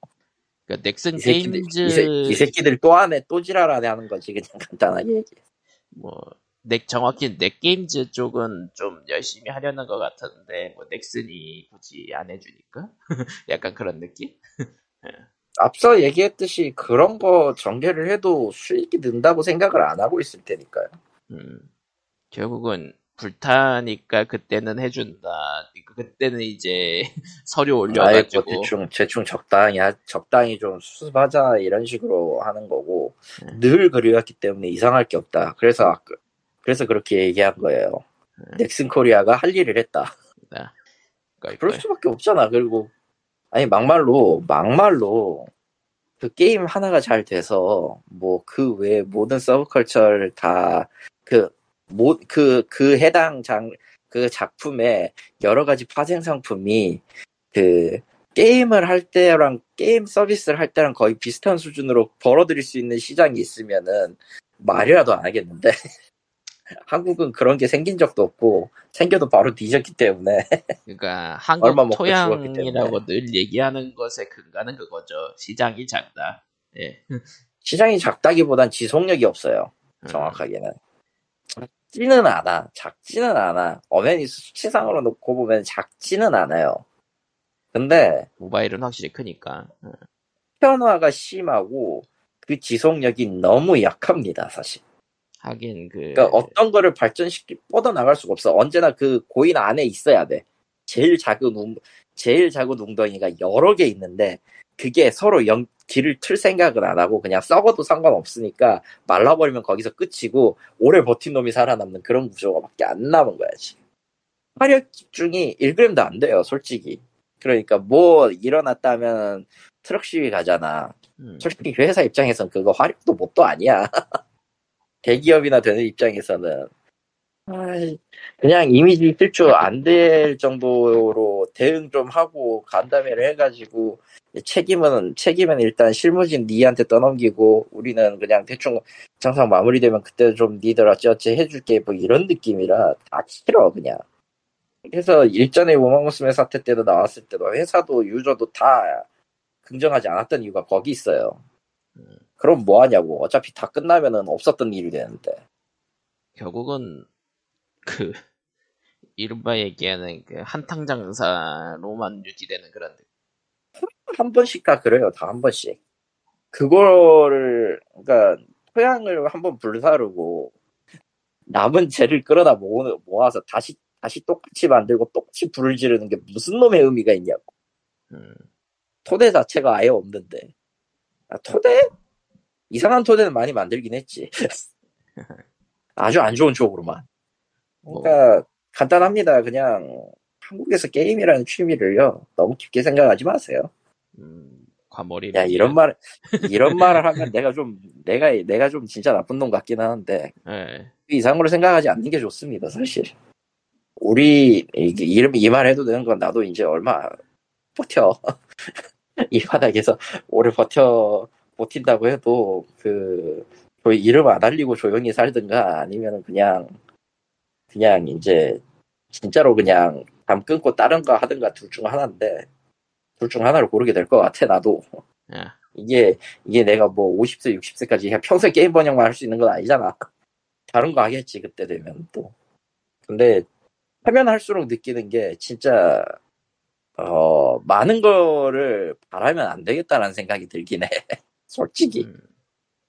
그러니까 넥슨 이 새끼들, 게임즈 이, 새, 이 새 끼들 또 안에 또 지랄하네 하는 거지 그냥 간단하게. 뭐, 넥, 정확히 넥게임즈 쪽은 좀 열심히 하려는 것 같았는데, 뭐, 넥슨이 굳이 안 해주니까? 약간 그런 느낌? 앞서 얘기했듯이 그런 거 전개를 해도 수익이 는다고 생각을 안 하고 있을 테니까요. 음, 결국은 불타니까 그때는 해준다. 그때는 이제 서류 아예 올려가지고, 뭐 대충 대충 적당히 하- 적당히 좀 수습하자 이런 식으로 하는 거고 음. 늘 그래왔기 때문에 이상할 게 없다. 그래서 아까- 그래서 그렇게 얘기한 거예요. 음. 넥슨 코리아가 할 일을 했다. 그러니까 그럴 수밖에 없잖아. 그리고 아니 막말로 막말로 그 게임 하나가 잘 돼서 뭐 그 외 모든 서브컬처를 다그뭐그 그 해당 장 그 작품의 여러 가지 파생 상품이 그 게임을 할 때랑 게임 서비스를 할 때랑 거의 비슷한 수준으로 벌어들일 수 있는 시장이 있으면은 말이라도 안 하겠는데 한국은 그런 게 생긴 적도 없고 생겨도 바로 뒤졌기 때문에 그러니까 얼마 한국 토양이라고 늘 얘기하는 것의 근간은 그거죠. 시장이 작다. 예. 시장이 작다기보단 지속력이 없어요. 음. 정확하게는. 작지는 않아. 작지는 않아. 어메니 수치상으로 놓고 보면 작지는 않아요. 근데 모바일은 확실히 크니까. 음. 현화가 심하고 그 지속력이 너무 약합니다, 사실. 하긴 그 그러니까 어떤 거를 발전시키 뻗어 나갈 수가 없어. 언제나 그 고인 안에 있어야 돼. 제일 작은 웅, 제일 작은 웅덩이가 여러 개 있는데 그게 서로 연, 길을 틀 생각을 안 하고 그냥 썩어도 상관없으니까 말라버리면 거기서 끝이고 오래 버틴 놈이 살아남는 그런 구조가밖에 안 남은 거야 지금. 화력 집중이 1g도 안 돼요, 솔직히. 그러니까 뭐 일어났다면 트럭 시위 가잖아. 음. 솔직히 회사 입장에선 그거 화력도 뭣도 아니야. 대기업이나 되는 입장에서는 그냥 이미지 실추 안될 정도로 대응 좀 하고 간담회를 해가지고 책임은 책임은 일단 실무진 니한테 떠넘기고 우리는 그냥 대충 장상 마무리되면 그때 좀 니들 어찌어찌 해줄게 뭐 이런 느낌이라 다 싫어 그냥. 그래서 일전에 우마무스메 사태 때도 나왔을 때도 회사도 유저도 다 긍정하지 않았던 이유가 거기 있어요 그럼 뭐 하냐고 어차피 다 끝나면은 없었던 일이 되는데 결국은 그 이른바 얘기하는 그 한탕 장사로만 유지되는 그런. 한 번씩 다 그래요. 다 한 번씩. 그거를, 그러니까, 토양을 한 번 불사르고, 남은 재를 끌어다 모아서 다시 다시 똑같이 만들고 똑같이 불을 지르는 게 무슨 놈의 의미가 있냐고. 음, 토대 자체가 아예 없는데. 아, 토대? 이상한 토대는 많이 만들긴 했지. 아주 안 좋은 쪽으로만. 그러니까 간단합니다. 그냥 한국에서 게임이라는 취미를요 너무 깊게 생각하지 마세요. 음, 과몰입. 야 이런 말 이런 말을 하면 내가 좀 내가 내가 좀 진짜 나쁜 놈 같긴 하는데 예. 그 이상으로 생각하지 않는 게 좋습니다. 사실. 우리 이름 이 말 해도 되는 건 나도 이제 얼마 버텨 이 바닥에서 오래 버텨 버틴다고 해도 그 거의 이름 안 알리고 조용히 살든가 아니면 그냥 그냥 이제 진짜로 그냥 담 끊고 다른 거 하든가 둘 중 하나인데 둘 중 하나를 고르게 될 것 같아 나도. 예. 이게 이게 내가 뭐 50세 60세까지 그냥 평생 게임 번역만 할 수 있는 건 아니잖아. 다른 거 하겠지 그때 되면 또. 근데 하면 할수록 느끼는 게 진짜 어 많은 거를 바라면 안 되겠다라는 생각이 들긴 해 솔직히. 음,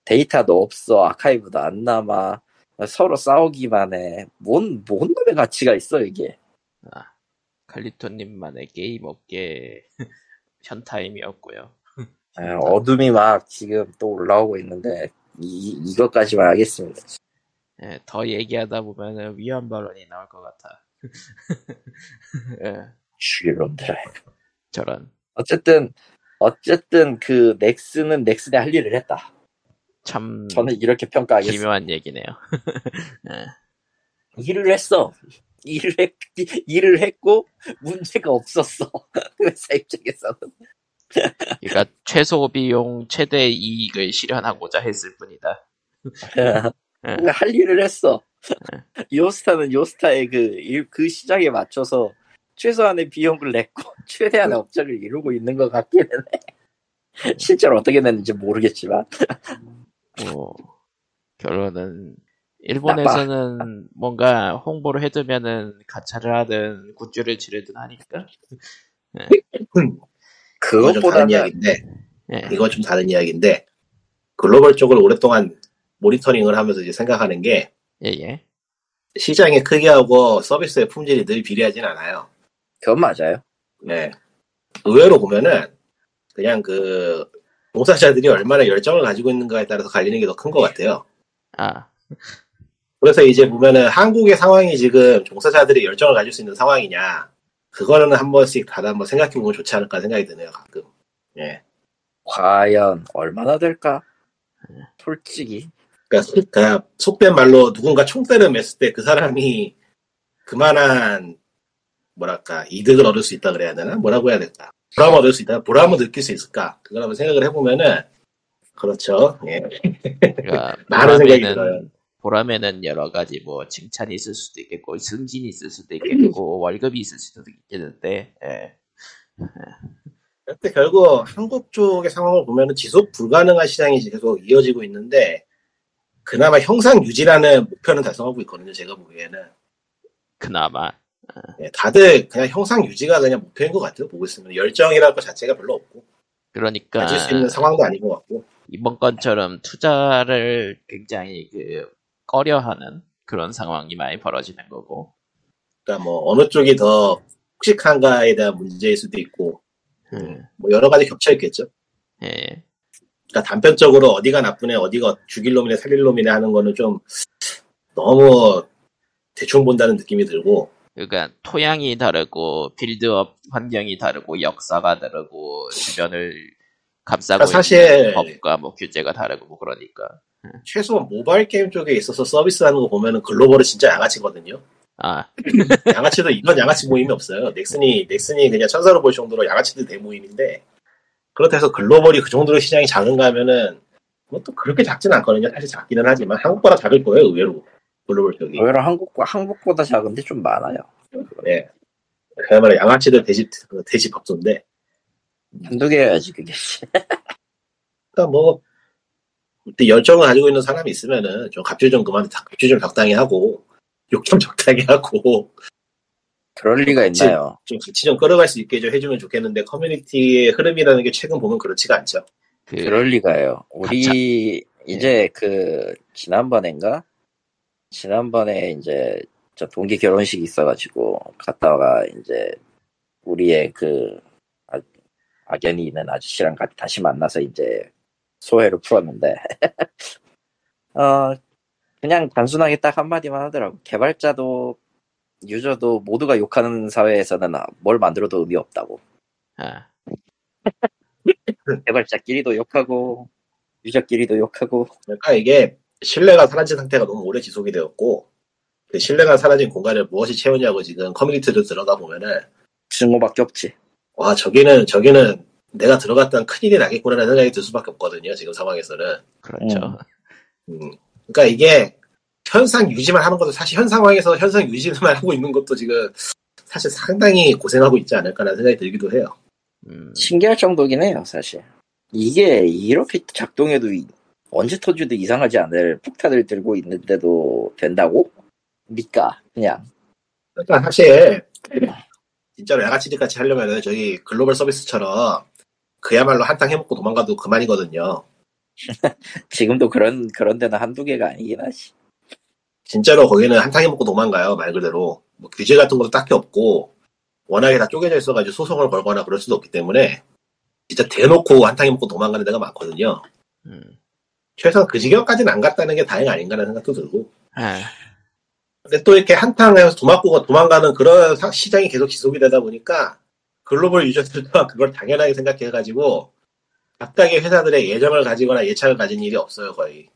데이터도 없어. 아카이브도 안 남아. 서로 싸우기만 해 뭔 뭔 놈의 가치가 있어 이게? 아, 칼리토님만의 게임 업계 현타임이었고요. 아, 어둠이 막 지금 또 올라오고 있는데 이 이것까지만 하겠습니다. 예, 더 얘기하다 보면은 위험 발언이 나올 것 같아. 예, 쥐놈들. 저런. 어쨌든 어쨌든 그 넥슨은 넥슨에 할 일을 했다 참 저는 이렇게 평가하겠습니다 기묘한 얘기네요. 일을 했어. 일을 했, 일을 했고, 문제가 없었어. 회사 입장에서는. 그러니까 최소 비용 최대 이익을 실현하고자 했을 뿐이다. 뭔가 할 일을 했어. 요스타는 요스타의 그, 일- 그 시장에 맞춰서 최소한의 비용을 냈고, 최대한의 업적을 이루고 있는 것 같기는 해. 실제로 어떻게 됐는지 모르겠지만. 뭐 결론은 일본에서는 뭔가 홍보를 해두면은 가차를 하든 굿즈를 지르든 하니까. 다른 그것보다는, 이야기인데 예. 이건 좀 다른 이야기인데 글로벌 쪽을 오랫동안 모니터링을 하면서 이제 생각하는 게 예, 예. 시장의 크기하고 서비스의 품질이 늘 비례하진 않아요. 그건 맞아요. 네. 의외로 보면은 그냥 그 종사자들이 얼마나 열정을 가지고 있는가에 따라서 갈리는 게 더 큰 것 같아요. 아, 그래서 이제 보면은 한국의 상황이 지금 종사자들이 열정을 가질 수 있는 상황이냐 그거는 한 번씩 다들 한번 생각해 보면 좋지 않을까 생각이 드네요 가끔. 예. 과연 얼마나 될까? 솔직히. 그러니까, 속- 그러니까 속된 말로 누군가 총대를 맸을 때 그 사람이 그만한 뭐랄까 이득을 얻을 수 있다 그래야 되나? 뭐라고 해야 될까? 보람을 얻을 수 있다? 보람을 느낄 수 있을까? 그걸 한번 생각을 해보면은 그렇죠. 예. 그러니까 많은 생각이 들어요. 보람에는 여러 가지 뭐 칭찬이 있을 수도 있겠고 승진이 있을 수도 있겠고 월급이 있을 수도 있겠는데 예. 근데 결국 한국 쪽의 상황을 보면은 지속 불가능한 시장이 계속 이어지고 있는데 그나마 형상 유지라는 목표는 달성하고 있거든요 제가 보기에는. 그나마 예, 다들 그냥 형상 유지가 그냥 목표인 것 같아요 보고 있으면. 열정이라는 것 자체가 별로 없고. 그러니까 가질 수 있는 상황도 아닌 것 같고. 이번 건처럼 투자를 굉장히 그 꺼려하는 그런 상황이 많이 벌어지는 거고. 그러니까 뭐 어느 쪽이 더 묵직한가에 대한 문제일 수도 있고. 음, 뭐 여러 가지 겹쳐 있겠죠. 예. 그러니까 단편적으로 어디가 나쁘네 어디가 죽일 놈이네 살릴 놈이네 하는 거는 좀 너무 대충 본다는 느낌이 들고 그러니까 토양이 다르고 빌드업 환경이 다르고 역사가 다르고 주변을 감싸고 그러니까 사실- 있는 법과 뭐 규제가 다르고 뭐 그러니까 최소한 모바일 게임 쪽에 있어서 서비스하는 거 보면은 글로벌은 진짜 양아치거든요. 아 양아치도 이런 양아치 모임이 없어요. 넥슨이 넥슨이 그냥 천사로 볼 정도로 양아치들 대모임인데 그렇다 해서 글로벌이 그 정도로 시장이 작은가 하면은 뭐 또 그렇게 작진 않거든요. 사실 작기는 하지만 한국보다 작을 거예요. 의외로 글로벌 쪽이. 오히려 한국과 한국보다 작은데 좀 많아요. 네. 그야말로 양아치들 대집 그 대집 법조인데 한두 개여야지 그게. 그러니까 뭐 그때 열정을 가지고 있는 사람이 있으면은 좀 갑질 좀 그만 갑질 좀 적당히 하고 욕 좀 적당히 하고 그럴 리가 그치. 있나요? 좀 같이 좀 끌어갈 수 있게 좀 해주면 좋겠는데 커뮤니티의 흐름이라는 게 최근 보면 그렇지가 않죠. 그 그럴 리가요. 우리 이제 그 지난번엔가 지난번에 이제 저 동기 결혼식이 있어가지고 갔다가 이제 우리의 그 아, 악연이 있는 아저씨랑 같이 다시 만나서 이제 소회를 풀었는데. 어 그냥 단순하게 딱 한마디만 하더라고. 개발자도 유저도 모두가 욕하는 사회에서는 아, 뭘 만들어도 의미 없다고. 아, 개발자끼리도 욕하고 유저끼리도 욕하고. 그러니까 이게 신뢰가 사라진 상태가 너무 오래 지속이 되었고 그 신뢰가 사라진 공간을 무엇이 채우냐고 지금 커뮤니티를 들어가 보면은 증오밖에 없지 와 저기는 저기는 내가 들어갔던 큰일이 나겠구나라는 생각이 들 수밖에 없거든요 지금 상황에서는 그렇죠. 음. 그러니까 이게 현상 유지만 하는 것도 사실 현 상황에서 현상 유지만 하고 있는 것도 지금 사실 상당히 고생하고 있지 않을까라는 생각이 들기도 해요 음, 신기할 정도긴 해요, 사실. 이게 이렇게 작동해도 이- 언제 터져도 이상하지 않을 폭탄을 들고 있는데도 된다고? 니까? 그냥. 그러니까 사실 진짜로 야가치들 같이 하려면은 저희 글로벌 서비스처럼 그야말로 한탕 해먹고 도망가도 그만이거든요. 지금도 그런 그런 데는 한두 개가 아니긴 하지. 진짜로 거기는 한탕 해먹고 도망가요 말 그대로. 뭐 규제 같은 것도 딱히 없고 워낙에 다 쪼개져 있어가지고 소송을 걸거나 그럴 수도 없기 때문에 진짜 대놓고 한탕 해먹고 도망가는 데가 많거든요. 음. 최소한 그 지경까지는 안 갔다는 게 다행 아닌가라는 생각도 들고. 아, 근데 또 이렇게 한탕 해서 도망고 도망가는 그런 사- 시장이 계속 지속이 되다 보니까 글로벌 유저들도 그걸 당연하게 생각해가지고 각각의 회사들의 예정을 가지거나 예측을 가진 일이 없어요 거의.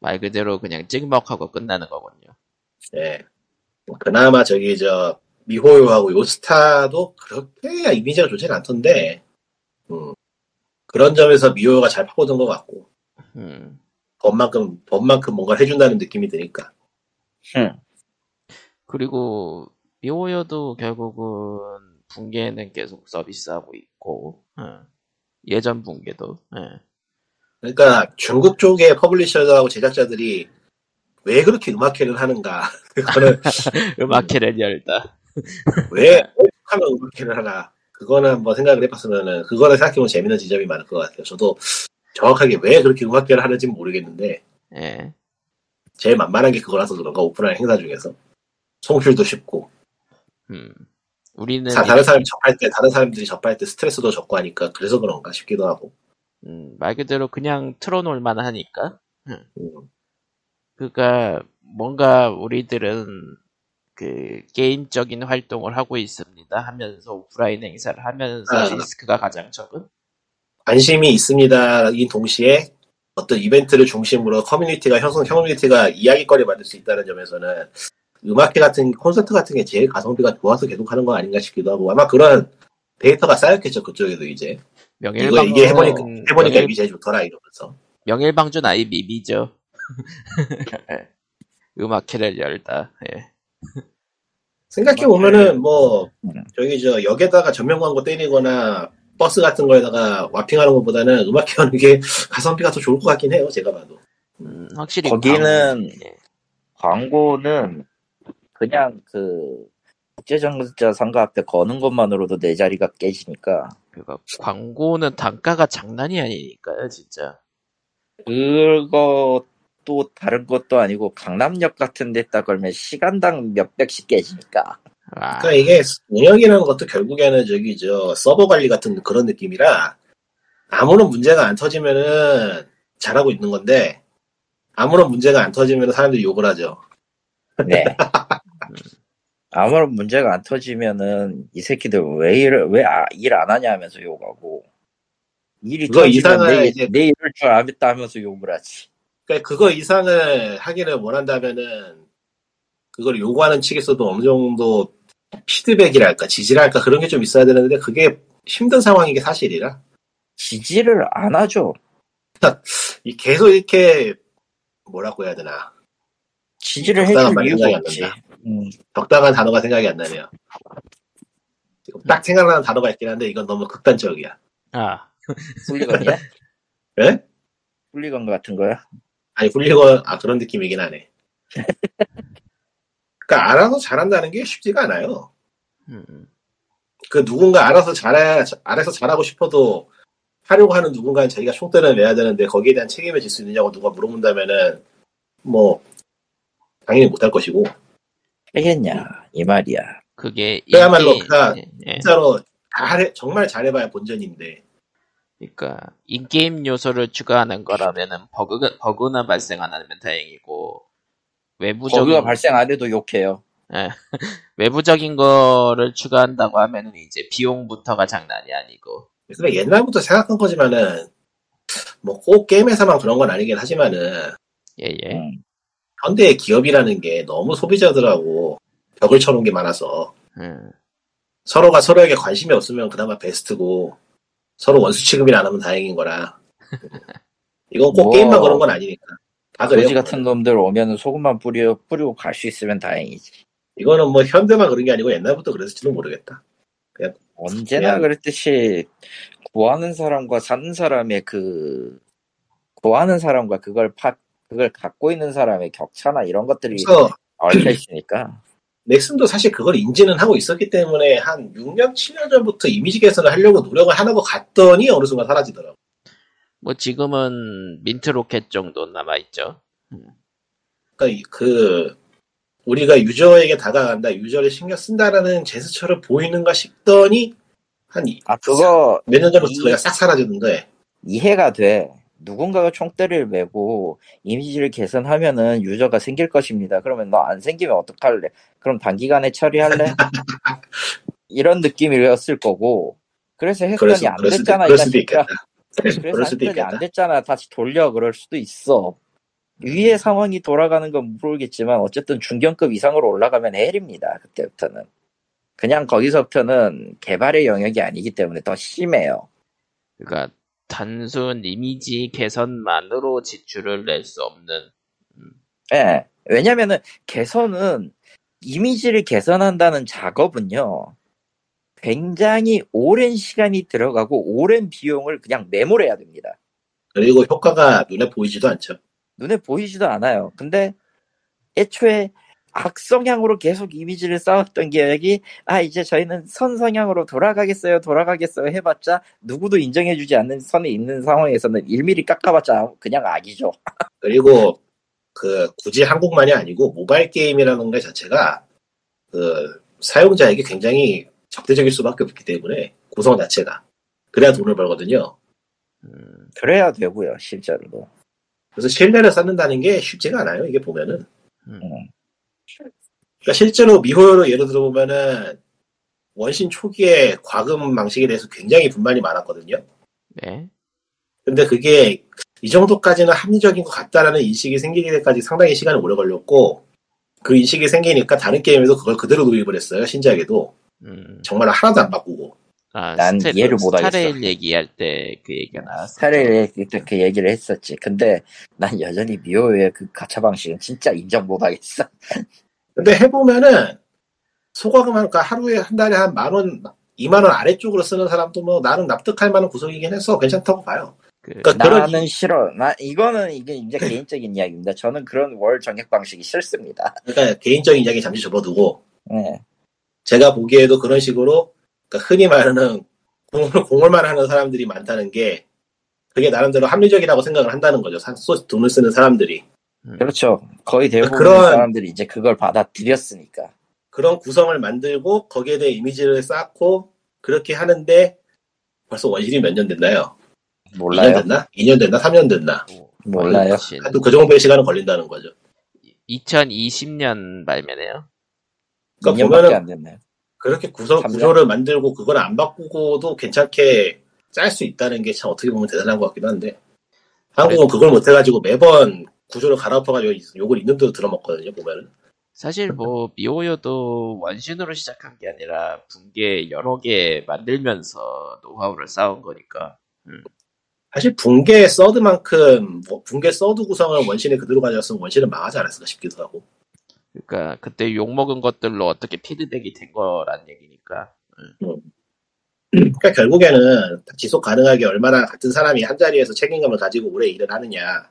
말 그대로 그냥 찍먹하고 끝나는 거군요. 예. 뭐 그나마 저기 저 미호요하고 요스타도 그렇게 이미지가 좋지는 않던데. 음. 그런 점에서 미호요가 잘 파고든 것 같고 음. 법만큼 법만큼 뭔가 해준다는 느낌이 드니까. 흠. 그리고 미호여도 결국은 붕괴는 계속 서비스하고 있고 어. 예전 붕괴도 예. 그러니까 중국 쪽의 publisher하고 제작자들이 왜 그렇게 음악회를 하는가? 그거는 음악회를 열다. 왜 하면 음악회를 하나? 그거는 한번 생각을 해봤으면은 그거를 생각해보면 재밌는 지점이 많을 것 같아요. 저도 정확하게 왜 그렇게 음악회를 하는지는 모르겠는데 예. 제일 만만한 게 그거라서 그런가 오프라인 행사 중에서 송출도 쉽고 음. 우리는 사- 다른 사람이 접할 때 다른 사람들이 접할 때 스트레스도 적고 하니까 그래서 그런가 싶기도 하고. 음, 말 그대로 그냥 틀어놓을 만하니까. 음. 그니까 뭔가 우리들은 그 게임적인 활동을 하고 있습니다 하면서 오프라인 행사를 하면서 아. 리스크가 가장 적은 관심이 있습니다인 동시에 어떤 이벤트를 중심으로 커뮤니티가 형성 커뮤니티가 이야기거리 만들 수 있다는 점에서는 음악회 같은 콘서트 같은 게 제일 가성비가 좋아서 계속 하는 거 아닌가 싶기도 하고 아마 그런 데이터가 쌓였겠죠 그쪽에도 이제 이거 이게 해보니까 해보니까 명일, 이게 제일 좋더라 이러면서 명일방주는 아예 밈이죠 예. 음악회를 열다 예. 생각해 보면은 뭐 음. 저기 저 역에다가 전면 광고 때리거나 버스 같은 거에다가 와핑하는 것보다는 음악회 하는 게 가성비가 더 좋을 것 같긴 해요 제가 봐도 음, 확실히 거기는 광- 예. 광고는 그냥 그 국제정자 상가 앞에 거는 것만으로도 내 자리가 깨지니까 그거 광고는 단가가 장난이 아니니까요 진짜 그것도 다른 것도 아니고 강남역 같은 데다 걸면 시간당 몇 백씩 깨지니까 아, 그러니까 이게 운영이라는 것도 결국에는 저기 저 서버 관리 같은 그런 느낌이라 아무런 문제가 안 터지면은 잘하고 있는 건데 아무런 문제가 안 터지면 사람들이 욕을 하죠. 네. 아무런 문제가 안 터지면은 이 새끼들 왜 일, 왜일 안 하냐 하면서 욕하고 일이 그거 이상은 내, 이제- 내 이럴 줄 알았다 하면서 욕을 하지. 그러니까 그거 이상을 하기를 원한다면은 그걸 요구하는 측에서도 어느 정도 피드백이랄까 지지랄까 그런 게 좀 있어야 되는데 그게 힘든 상황인 게 사실이라 지지를 안 하죠. 이 계속 이렇게 뭐라고 해야 되나 지지를 해줄 이유가 없지. 음, 적당한 단어가 생각이 안 나네요. 지금 딱 생각나는 단어가 있긴 한데 이건 너무 극단적이야. 아 훌리건이야? 예? 훌리건 같은 거야? 아니 훌리건 아 그런 느낌이긴 하네. 그러니까 알아서 잘한다는 게 쉽지가 않아요. 음, 그 누군가 알아서 잘해 알아서 잘하고 싶어도 하려고 하는 누군가는 자기가 총대를 내야 되는데 거기에 대한 책임을 질 수 있느냐고 누가 물어본다면은 뭐 당연히 못할 것이고 하겠냐 이 말이야. 그게 그야말로 인기- 그가 예, 진짜로 잘해, 정말 잘해봐야 본전인데 그러니까 in-game 요소를 추가하는 거라면은 버그가 버그나 발생 안 하면 다행이고 외부적인 버그가 발생 안 해도 욕해요. 예, 외부적인 거를 추가한다고 하면은 이제 비용부터가 장난이 아니고 그러니까 옛날부터 생각한 거지만은 뭐 꼭 게임에서만 그런 건 아니긴 하지만은 예예 음. 현대의 기업이라는 게 너무 소비자들하고 벽을 쳐놓은 게 많아서 음, 서로가 서로에게 관심이 없으면 그나마 베스트고 서로 원수 취급이 안 하면 다행인 거라. 이건 꼭 뭐, 게임만 그런 건 아니니까. 다 그래요. 거지 같은 놈들 오면은 소금만 뿌려 뿌리고 갈 수 있으면 다행이지. 이거는 뭐 현대만 그런 게 아니고 옛날부터 그랬을지도 모르겠다. 언제나 그냥- 그랬듯이 구하는 사람과 사는 사람의 그 구하는 사람과 그걸 파 그걸 갖고 있는 사람의 격차나 이런 것들이 얽혀 있으니까 넥슨도 사실 그걸 인지는 하고 있었기 때문에 한 6년 7년 전부터 이미지 개선을 하려고 노력을 하는 것 같더니 어느 순간 사라지더라고 뭐 지금은 민트 로켓 정도 남아 있죠. 그러니까 이- 그 우리가 유저에게 다가간다, 유저를 신경 쓴다라는 제스처를 보이는가 싶더니 한 아 그거 몇 년 전부터 이- 그가 싹 사라졌는데 이해가 돼. 누군가가 총대를 메고 이미지를 개선하면은 유저가 생길 것입니다. 그러면 너 안 생기면 어떡할래? 그럼 단기간에 처리할래? 이런 느낌이었을 거고. 그래서 수, 안 됐잖아, 이 그럴 수도. 있겠다. 그래서 했더니 안. 됐잖아. 다시 돌려. 그럴 수도 있어. 위의 상황이 돌아가는 건 모르겠지만 어쨌든 중견급 이상으로 올라가면 헬입니다. 그때부터는. 그냥 거기서부터는 개발의 영역이 아니기 때문에 더 심해요. 그러니까 단순 이미지 개선만으로 지출을 낼 수 없는 예. 왜냐면은 개선은 이미지를 개선한다는 작업은요. 굉장히 오랜 시간이 들어가고 오랜 비용을 그냥 매몰해야 됩니다. 그리고 효과가 눈에 보이지도 않죠. 눈에 보이지도 않아요. 근데 애초에 악성향으로 계속 이미지를 쌓았던 기획이 아 이제 저희는 선성향으로 돌아가겠어요 돌아가겠어요 해봤자 누구도 인정해주지 않는 선에 있는 상황에서는 1mm 깎아봤자 그냥 악이죠. 그리고 그 굳이 한국만이 아니고 모바일 게임이라는 것 자체가 그 사용자에게 굉장히 적대적일 수밖에 없기 때문에 구성 자체가 그래야 돈을 벌거든요. 음, 그래야 되고요 실제로도. 그래서 신뢰를 쌓는다는 게 쉽지가 않아요. 이게 보면은. 음. 그러니까 실제로 미호요로 예를 들어 보면은 원신 초기에 과금 방식에 대해서 굉장히 불만이 많았거든요. 네. 근데 그게 이 정도까지는 합리적인 것 같다라는 인식이 생기기 때까지 상당히 시간이 오래 걸렸고 그 인식이 생기니까 다른 게임에서 그걸 그대로 도입을 했어요. 신작에도 음. 정말 하나도 안 바꾸고 아, 난 스테- 이해를 못하겠어. 스타레일 얘기할 때 그 얘기가 나왔어. 차라리 그때 그 얘기를 했었지. 근데 난 여전히 미호의 그 가차 방식은 진짜 인정 못하겠어. 근데 해보면은 소과금 한 그러니까 하루에 한 달에 한 만 원, 이만 원 아래쪽으로 쓰는 사람도 뭐 나름 납득할 만한 구성이긴 해서 괜찮다고 봐요. 그, 그러니까 그런 나는 싫어. 나 이거는 이게 이제 개인적인 이야기입니다. 저는 그런 월 정액 방식이 싫습니다. 그러니까 개인적인 이야기 잠시 접어두고 네. 제가 보기에도 그런 식으로 그러니까 흔히 말하는 공을, 공을만 하는 사람들이 많다는 게 그게 나름대로 합리적이라고 생각을 한다는 거죠. 돈을 쓰는 사람들이. 음. 그렇죠. 거의 대부분 그런- 사람들이 이제 그걸 받아들였으니까. 그런 구성을 만들고 거기에 대해 이미지를 쌓고 그렇게 하는데 벌써 원신이 몇 년 됐나요? 2년 몰라요. 됐나? 2년 됐나? 3년 됐나? 몰라요. 하여튼 그 정도의 시간은 걸린다는 거죠. 2020년 발매네요. 그러니까 2년밖에 보면은 안 됐네요. 그렇게 구성, 삼 년? 구조를 만들고 그걸 안 바꾸고도 괜찮게 짤 수 있다는 게 참 어떻게 보면 대단한 것 같기도 한데 한국은 그걸 못해가지고 매번 구조를 갈아엎어가지고 욕을 있는 대로 들어먹거든요 보면은. 사실 뭐 미호요도 원신으로 시작한 게 아니라 붕괴 여러 개 만들면서 노하우를 쌓은 거니까. 사실 붕괴 서드만큼 뭐 붕괴 서드 구성을 원신에 그대로 가져왔으면 원신은 망하지 않았을까 싶기도 하고. 그러니까 그때 욕 먹은 것들로 어떻게 피드백이 된 거란 얘기니까. 그러니까 결국에는 지속 가능하게 얼마나 같은 사람이 한 자리에서 책임감을 가지고 오래 일을 하느냐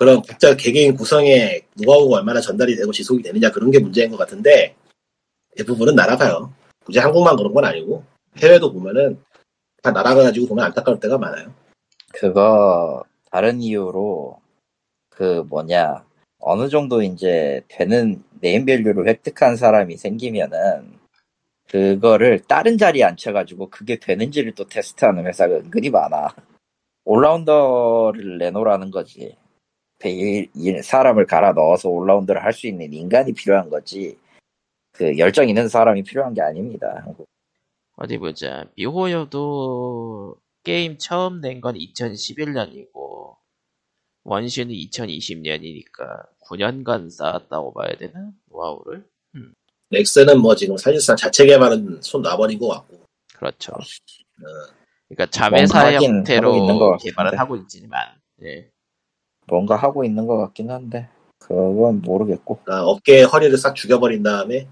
그런 각자 개개인 구성의 노하우가 얼마나 전달이 되고 지속이 되느냐 그런 게 문제인 것 같은데 대부분은 날아가요 굳이 한국만 그런 건 아니고 해외도 보면은 다 날아가가지고 보면 안타까울 때가 많아요 그거 다른 이유로 그 뭐냐 어느 정도 이제 되는 네임 밸류를 획득한 사람이 생기면은 그거를 다른 자리에 앉혀가지고 그게 되는지를 또 테스트하는 회사가 은근히 많아. 올라운더를 내놓으라는 거지. 배- 이 사람을 갈아 넣어서 올라운더를 할 수 있는 인간이 필요한 거지. 그 열정 있는 사람이 필요한 게 아닙니다. 한국. 어디 보자. 미호요도 게임 처음 낸 건 2011년이고 원신은 2020년이니까 9년간 쌓았다고 봐야 되나? 노하우를? 넥슨은 뭐 지금 사실상 자체 개발은 손 놔버린 것 같고. 그렇죠. 어, 그러니까 자회사 형태로. 개발을 하고 있지만 예. 뭔가 하고 있는 것 같긴 한데 그건 모르겠고. 그러니까 어깨에 허리를 싹 죽여버린 다음에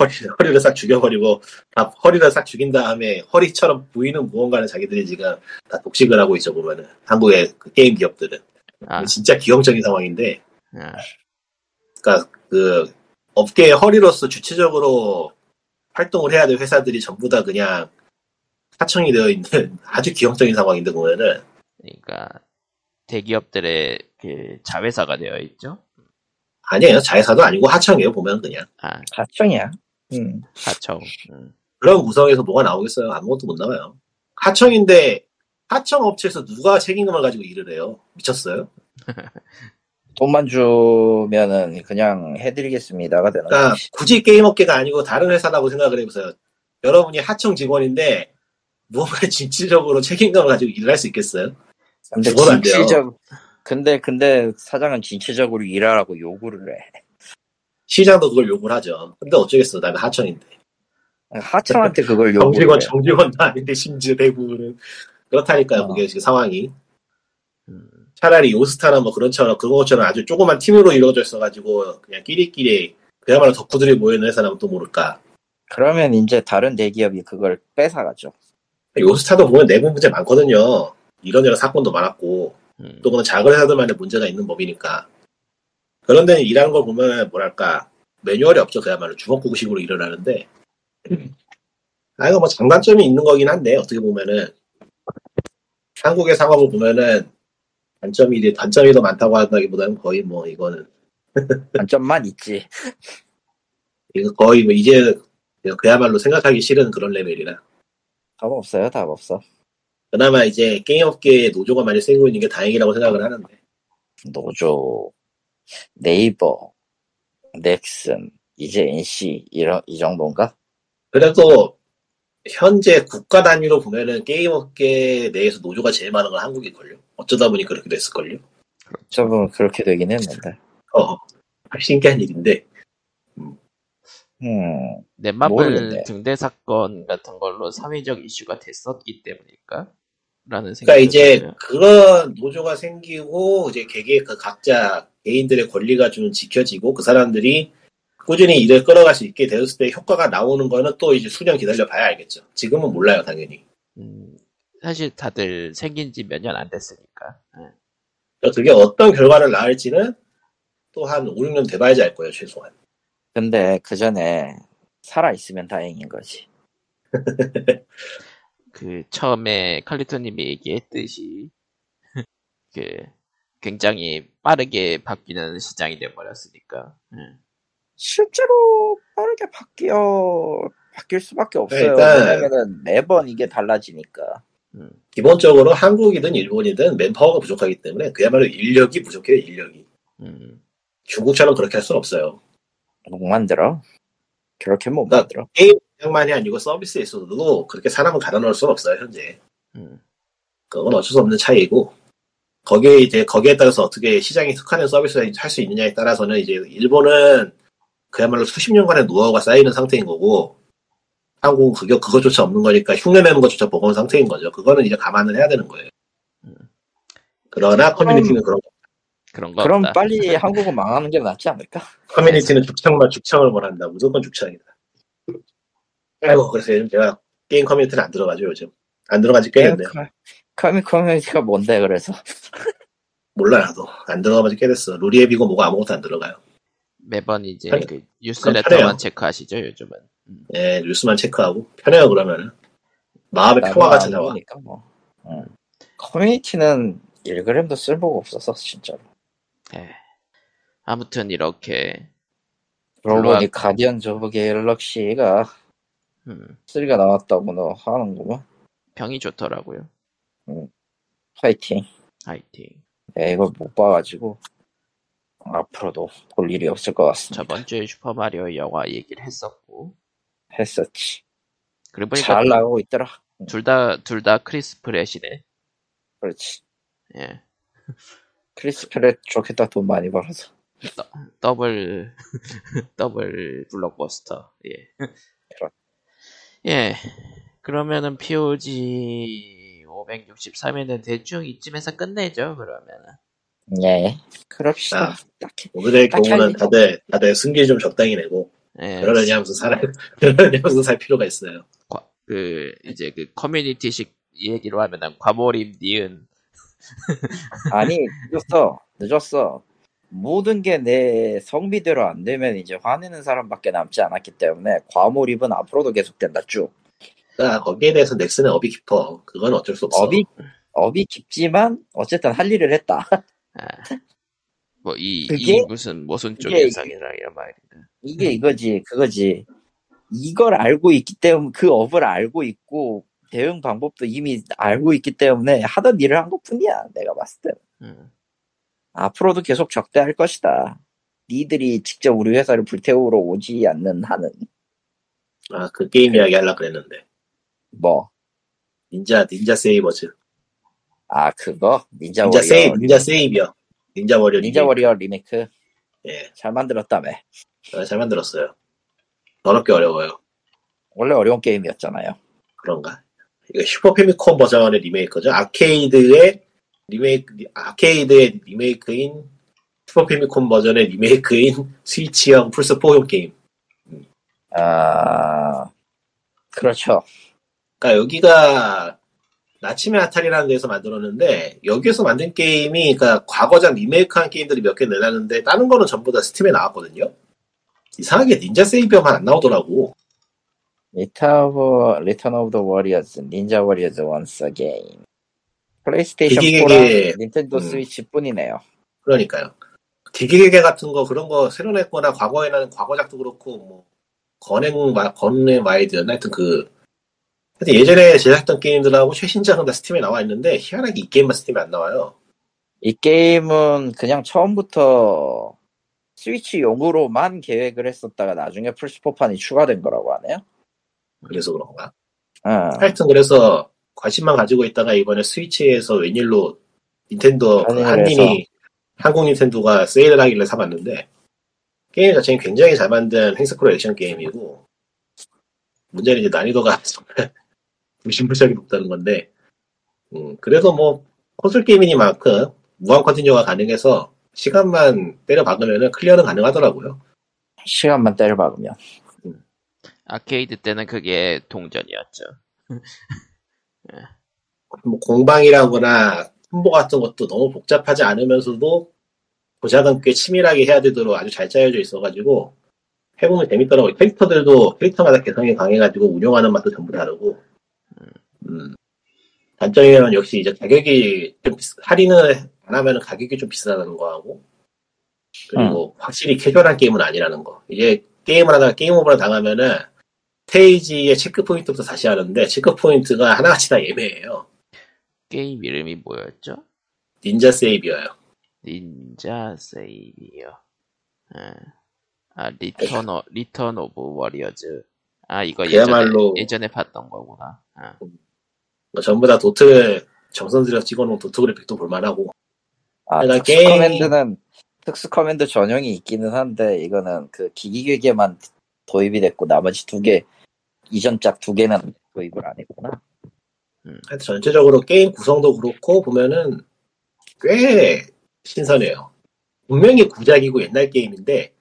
허리, 허리를 싹 죽여버리고 다 허리를 싹 죽인 다음에 허리처럼 보이는 무언가는 자기들이 지금 다 독식을 하고 있죠 보면은. 한국의 그 게임 기업들은. 아, 진짜 기형적인 상황인데. 아, 그러니까 그 업계의 허리로서 주체적으로 활동을 해야 될 회사들이 전부 다 그냥 하청이 되어 있는 아주 기형적인 상황인데 보면은. 그러니까 대기업들의 그 자회사가 되어 있죠. 아니에요 자회사도 아니고 하청이에요 보면 그냥 아, 하청이야. 음. 하청. 음. 그런 구성에서 뭐가 나오겠어요 아무것도 못 나와요 하청인데 하청 업체에서 누가 책임감을 가지고 일을 해요 미쳤어요 돈만 주면은 그냥 해드리겠습니다가 되는 그러니까 거지. 굳이 게임 업계가 아니고 다른 회사라고 생각을 해보세요 여러분이 하청 직원인데 무언가 진취적으로 책임감을 가지고 일을 할 수 있겠어요 근데. 진취적 근데 근데 사장은 진취적으로 일하라고 요구를 해. 시장도 그걸 요구를 하죠 근데 어쩌겠어 나는 하청인데 하청한테 그걸 요구를 정직원 해. 정직원도 아닌데 심지어 대부분은 그렇다니까요 어. 그게 지금 상황이 음. 차라리 요스타나 뭐 그런 처럼 그런 것처럼 아주 조그만 팀으로 이루어져 있어가지고 그냥 끼리끼리 그야말로 덕후들이 모여있는 회사라면 또 모를까 그러면 이제 다른 대기업이 그걸 뺏어가죠. 요스타도 보면 내부 문제 많거든요 이런저런 사건도 많았고 음. 또 그건 작은 회사들만의 문제가 있는 법이니까. 그런 데는 일하는 걸 보면 뭐랄까 매뉴얼이 없죠. 그야말로 주먹구구식으로 일을 하는데. 아 이거 뭐 장단점이 있는 거긴 한데 어떻게 보면은. 한국의 상황을 보면은 단점이 단점이 더 많다고 한다기보다는 거의 뭐 이거는. 단점만 있지. 이거 거의 뭐 이제 그야말로 생각하기 싫은 그런 레벨이라. 답 없어요, 답 없어. 그나마 이제 게임 업계에 노조가 많이 생기고 있는 게 다행이라고 생각을 하는데 노조, 네이버, 넥슨, 이제 NC 이런 이 정도인가? 그래도 현재 국가 단위로 보면은 게임 업계 내에서 노조가 제일 많은 건 한국일걸요. 어쩌다 보니 그렇게 됐을걸요. 저분 그렇게 되긴 했는데. 어, 신기한 일인데. 음, 넷마블 모르겠네. 등대 사건 같은 걸로 사회적 이슈가 됐었기 때문일까? 라는 생각이 그러니까 이제 들어요. 그런 노조가 생기고 이제 개개 그 각자 개인들의 권리가 좀 지켜지고 그 사람들이 꾸준히 일을 끌어갈 수 있게 되었을 때 효과가 나오는 거는 또 이제 수년 기다려 봐야 알겠죠. 지금은 몰라요, 당연히. 음, 사실 다들 생긴 지 몇 년 안 됐으니까. 예. 그러니까 그게 어떤 결과를 낳을지는 또 한 5, 6년 돼봐야지 알 거예요, 최소한. 근데 그 전에 살아 있으면 다행인 거지. 그 처음에 칼리토님이 얘기했듯이 그 굉장히 빠르게 바뀌는 시장이 돼버렸으니까. 예. 실제로 빠르게 바뀌어 바뀔 수밖에 없어요. 일단- 왜냐면은 매번 이게 달라지니까. 음, 기본적으로 한국이든 일본이든 맨파워가 부족하기 때문에 그야말로 인력이 부족해요, 인력이. 음, 중국처럼 그렇게 할 수는 없어요. 못 만들어. 그렇게 못 그러니까 만들어. 그 냥만이 아니고 서비스에 있어서도 그렇게 사람을 갈아 넣을 수는 없어요, 현재. 음, 그건 어쩔 수 없는 차이고, 거기에 이제, 거기에 따라서 어떻게 시장에 특화된 서비스를 할 수 있느냐에 따라서는 이제, 일본은 그야말로 수십 년간의 노하우가 쌓이는 상태인 거고, 한국은 그게, 그것조차 없는 거니까 흉내내는 것조차 버거운 상태인 거죠. 그거는 이제 감안을 해야 되는 거예요. 음. 그러나 커뮤니티는 그런 거. 그런 거 그럼 없다. 빨리 한국은 망하는 게 낫지 않을까? 커뮤니티는 죽창만 죽창을 원한다. 무조건 죽창이다. 아이고, 그래서 요즘 제가 게임 커뮤니티는 안 들어가죠, 요즘. 안 들어간 지 꽤 됐네요. 커뮤 커뮤니티가 뭔데 그래서? 몰라, 나도. 안 들어가면 꽤 됐어. 루리앱이고 뭐가 아무것도 안 들어가요. 매번 이제 편해- 그 뉴스레터만. 체크하시죠 요즘은. 음, 예, 뉴스만 체크하고. 편해요, 그러면은. 마음의 평화가 안 찾아와. 뭐. 응. 커뮤니티는 1g도 쓸모가 없어서 진짜로. 예. 아무튼 이렇게 그러고 블루아- 보니 가디언즈 오브 갤럭시가 음, 3가 나왔다고는 하는구만. 평이 좋더라고요. 파이팅. 하이팅. 네, 이걸 못 봐가지고 앞으로도 볼 일이 없을 것 같습니다. 저번 주에 슈퍼 마리오 영화 얘기를 했었고 했었지. 그리고 보니까 잘 나가고 있더라. 둘다 둘 다 크리스 프랫이네. 그렇지. 예. 크리스 프랫 좋겠다 돈 많이 벌어서. 더블 더블 블록버스터. 예. 예. 그러면은 POG 563에는 대충 이쯤에서 끝내죠. 그러면은. 네. 그럽시다. 아. 딱히. 오늘의 딱히 경우는 다들 다들 승질 좀 적당히 내고 예. 그러려니 하면서 살아 그러려니 하면서 살 필요가 있어요. 과- 그 이제 그 커뮤니티식 얘기로 하면은 과몰입 니은 아니, 늦었어. 늦었어. 모든 게 내 성비대로 안 되면 이제 화내는 사람밖에 남지 않았기 때문에 과몰입은 앞으로도 계속된다 쭉. 그러니까 거기에 대해서 넥슨의 업이 깊어. 그건 어쩔 수 없어. 업이 업이 깊지만 어쨌든 할 일을 했다. 아, 뭐이 무슨 무슨 쪽 현상이라 이런 말이다. 이게 이거지, 그거지. 이걸 알고 있기 때문에 그 업을 알고 있고 대응 방법도 이미 알고 있기 때문에 하던 일을 한 것뿐이야. 내가 봤을 때. 음. 앞으로도 계속 적대할 것이다. 니들이 직접 우리 회사를 불태우러 오지 않는 한은 아, 그 게임 이야기 하려고 그랬는데. 뭐. 닌자, 닌자 세이버즈. 아 그거 닌자 닌자 워리어 세이브, 닌자 세이비어. 닌자 워리어. 닌자 리메이크. 워리어 리메이크 예, 잘 만들었다며. 아, 잘 만들었어요. 더럽게 어려워요. 원래 어려운 게임이었잖아요. 그런가? 이거 슈퍼 패미컴 버전의 리메이크죠. 아케이드의 리메이크, 아케이드의 리메이크인 슈퍼 패미컴 버전의 리메이크인 스위치용 플스4용 게임. 아 그렇죠. 그러니까 여기가 나치메 아타리라는 데서 만들었는데 여기에서 만든 게임이 그러니까 과거작 리메이크한 게임들이 몇 개 내놨는데 다른 거는 전부 다 스팀에 나왔거든요. 이상하게 닌자 세이비어만 안 나오더라고. 오브 리턴 오브 더 워리어즈 닌자 워리어즈 원스 어게인 플레이스테이션 되게 4랑 되게, 닌텐도 음. 스위치뿐이네요. 그러니까요. 기기괴계 같은 거 그런 거 새로 냈거나 과거에 나는 과거작도 그렇고 뭐 건행 마 건행 마이드였나 하여튼 그 하여튼 예전에 제작했던 게임들하고 최신작은 다 스팀에 나와 있는데 희한하게 이 게임만 스팀에 안 나와요. 이 게임은 그냥 처음부터 스위치용으로만 계획을 했었다가 나중에 플스4판이 추가된 거라고 하네요. 그래서 그런가. 어. 하여튼 그래서 관심만 가지고 있다가 이번에 스위치에서 웬일로 닌텐도 그 한님이 한국 닌텐도가 세일을 하길래 사봤는데 게임 자체는 굉장히 잘 만든 횡스크롤 액션 게임이고 문제는 이제 난이도가 정말 무시무시하게 높다는 건데 음, 그래도 뭐 콘솔 게임이니만큼 무한 컨티뉴가 가능해서 시간만 때려 박으면 클리어는 가능하더라고요. 시간만 때려 박으면. 아케이드 때는 그게 동전이었죠. 뭐 공방이라거나 홍보 같은 것도 너무 복잡하지 않으면서도 조작은 꽤 치밀하게 해야 되도록 아주 잘 짜여져 있어가지고 해보면 재밌더라고요. 캐릭터들도 캐릭터마다 개성이 강해가지고 운영하는 맛도 전부 다르고 음. 단점이면 역시 이제 가격이 좀 비싸- 할인을 안 하면 가격이 좀 비싸다는 거하고 그리고 확실히 캐주얼한 게임은 아니라는 거. 이제 게임을 하다가 게임 오버를 당하면은 스테이지의 체크 포인트부터 다시 하는데 체크 포인트가 하나같이 다 애매해요. 게임 이름이 뭐였죠? 닌자 세이비어요. 닌자 세이비어. 예. 아 리턴 오 리턴 오브 워리어즈. 아 이거 예전에 그야말로- 예전에 봤던 거구나. 아, 뭐 전부 다 도트 정성 들여 찍어놓은 도트 그래픽도 볼만하고 아, 그러니까 특수 게임- 커맨드는 특수 커맨드 전용이 있기는 한데 이거는 그 기기괴계만 도입이 됐고 나머지 두 개 이전 작 두 개는 도입을 안 했구나. 하여튼 전체적으로 게임 구성도 그렇고 보면은 꽤 신선해요. 분명히 구작이고 옛날 게임인데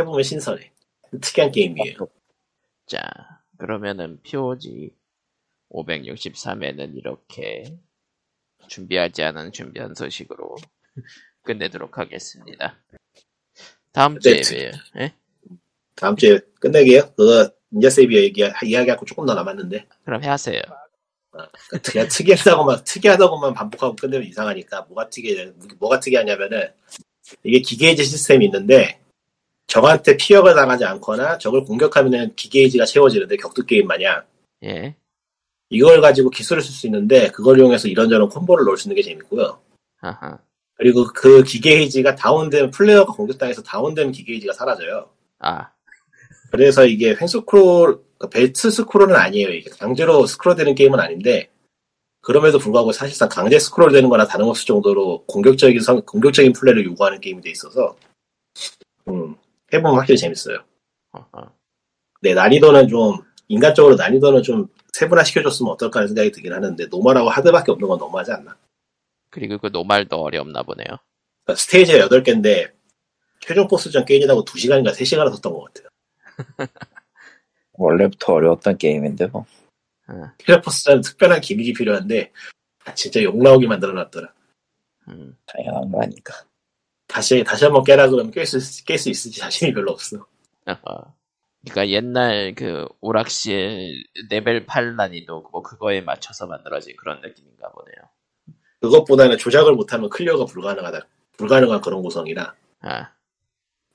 해보면 신선해. 특이한 게임이에요. 자 그러면은 POG 563회는 이렇게 준비하지 않은 준비한 소식으로 끝내도록 하겠습니다. 다음 주에 네. 봬요. 예? 다음 주에 끝내게요. 그거 닌자 세이비어 얘기 이야기하고 조금 더 남았는데 그럼 하세요. 그냥 특이하다고만 특이하다고만 반복하고 끝내면 이상하니까 뭐가 특이해 뭐가 특이하냐면은 이게 게이지 시스템이 있는데 적한테 피해가 당하지 않거나 적을 공격하면 게이지가 채워지는데 격투 게임 마냥 예. 이걸 가지고 기술을 쓸 수 있는데 그걸 이용해서 이런저런 콤보를 넣을 수 있는 게 재밌고요. 아하. 그리고 그 게이지가 다운되면 플레이어가 공격당해서 다운되면 게이지가 사라져요. 아, 그래서 이게 횡스크롤, 그 벨트 스크롤은 아니에요. 이게 강제로 스크롤 되는 게임은 아닌데, 그럼에도 불구하고 사실상 강제 스크롤 되는 거나 다름없을 정도로 공격적인 성, 공격적인 플레이를 요구하는 게임이 돼 있어서, 음, 해보면 확실히 재밌어요. 네, 난이도는 좀, 인간적으로 난이도는 좀 세분화 시켜줬으면 어떨까 하는 생각이 들긴 하는데, normal하고 hard밖에 없는 건 너무하지 않나. 그리고 그 normal도 어렵나 보네요. 그러니까 스테이지가 8개인데, 최종 보스전 깨느라고 2시간인가 3시간을 썼던 것 같아요. 원래부터 어려웠던 게임인데 뭐. 어, 보스전은 특별한 gimmick이 필요한데, 아, 진짜 욕 나오게 만들어놨더라. 음. 당연한 거 아닌가. 다시 다시 한번 깨라 그러면 깰수 깰 수 있을지 자신이 별로 없어. 어허. 그러니까 옛날 그 오락실 레벨 8 난이도 뭐 그거에 맞춰서 만들어진 그런 느낌인가 보네요. 그것보다는 조작을 못하면 clear가 불가능하다. 불가능한 그런 구성이라 아,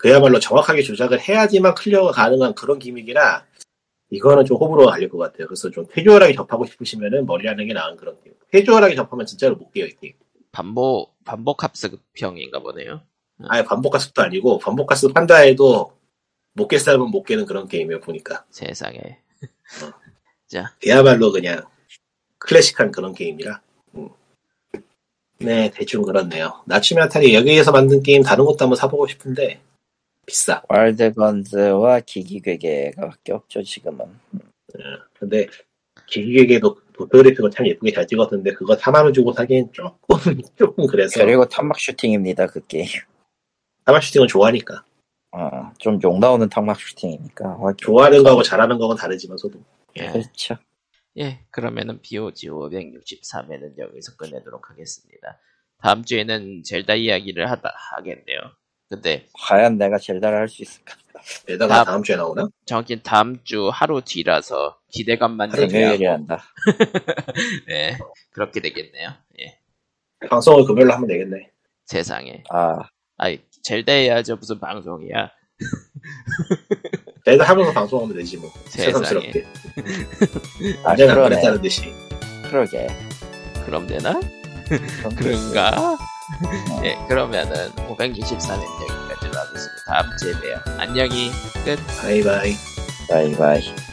그야말로 정확하게 조작을 해야지만 clear가 가능한 그런 gimmick이라 이거는 좀 호불호가 갈릴 것 같아요. 그래서 좀 캐주얼하게 접하고 싶으시면은 멀리 하는 게 나은 그런 게임. 캐주얼하게 접하면 진짜로 못 깨요, 이 게임. 반복 반복 학습형인가 보네요. 아예 반복학습도 아니고 반복학습 한다 해도 못깰 사람은 못 깨는 그런 게임이에요, 보니까. 세상에. 그야말로 그냥 클래식한 그런 게임이라. 음. 네, 대충 그렇네요. 나츠메 아타리 여기에서 만든 게임 다른 것도 한번 사보고 싶은데 비싸. 와일드건즈와 기기괴계가 밖에 없죠 지금은. 근데 기기괴계도 도트그래픽을 참 예쁘게 잘 찍었는데 그거 4만 원 주고 사기엔 조금 조금 그래서 그리고 탄막 슈팅입니다 그 게임. 사마 슈팅은 좋아하니까 어, 좀욕 나오는 탄막 슈팅이니까. 확인. 좋아하는 거하고 잘하는 거는 다르지만서도 예. 그렇죠. 예, 그러면은 POG 563회는 여기서 끝내도록 하겠습니다. 다음 주에는 젤다 이야기를 하다 하겠네요. 근데 과연 내가 젤다를 할 수 있을까? 게다가 다- 다음 주에 나오나? 정확히 다음 주 하루 뒤라서 기대감만 제기하고 한다. 예, 그렇게 되겠네요. 예, 방송을 금요일로 하면 되겠네 세상에. 아, 아이, 젤다 해야죠. 무슨 방송이야. 내가 하면서 방송하면 되지 뭐 세상에. 새삼스럽게 아 그러네. 그러게. 그럼 되나? 그런가? 예, 그러면은 563회 여기까지로 하겠습니다. 다음 주에 봬요. 안녕히 끝. 바이바이 바이바이.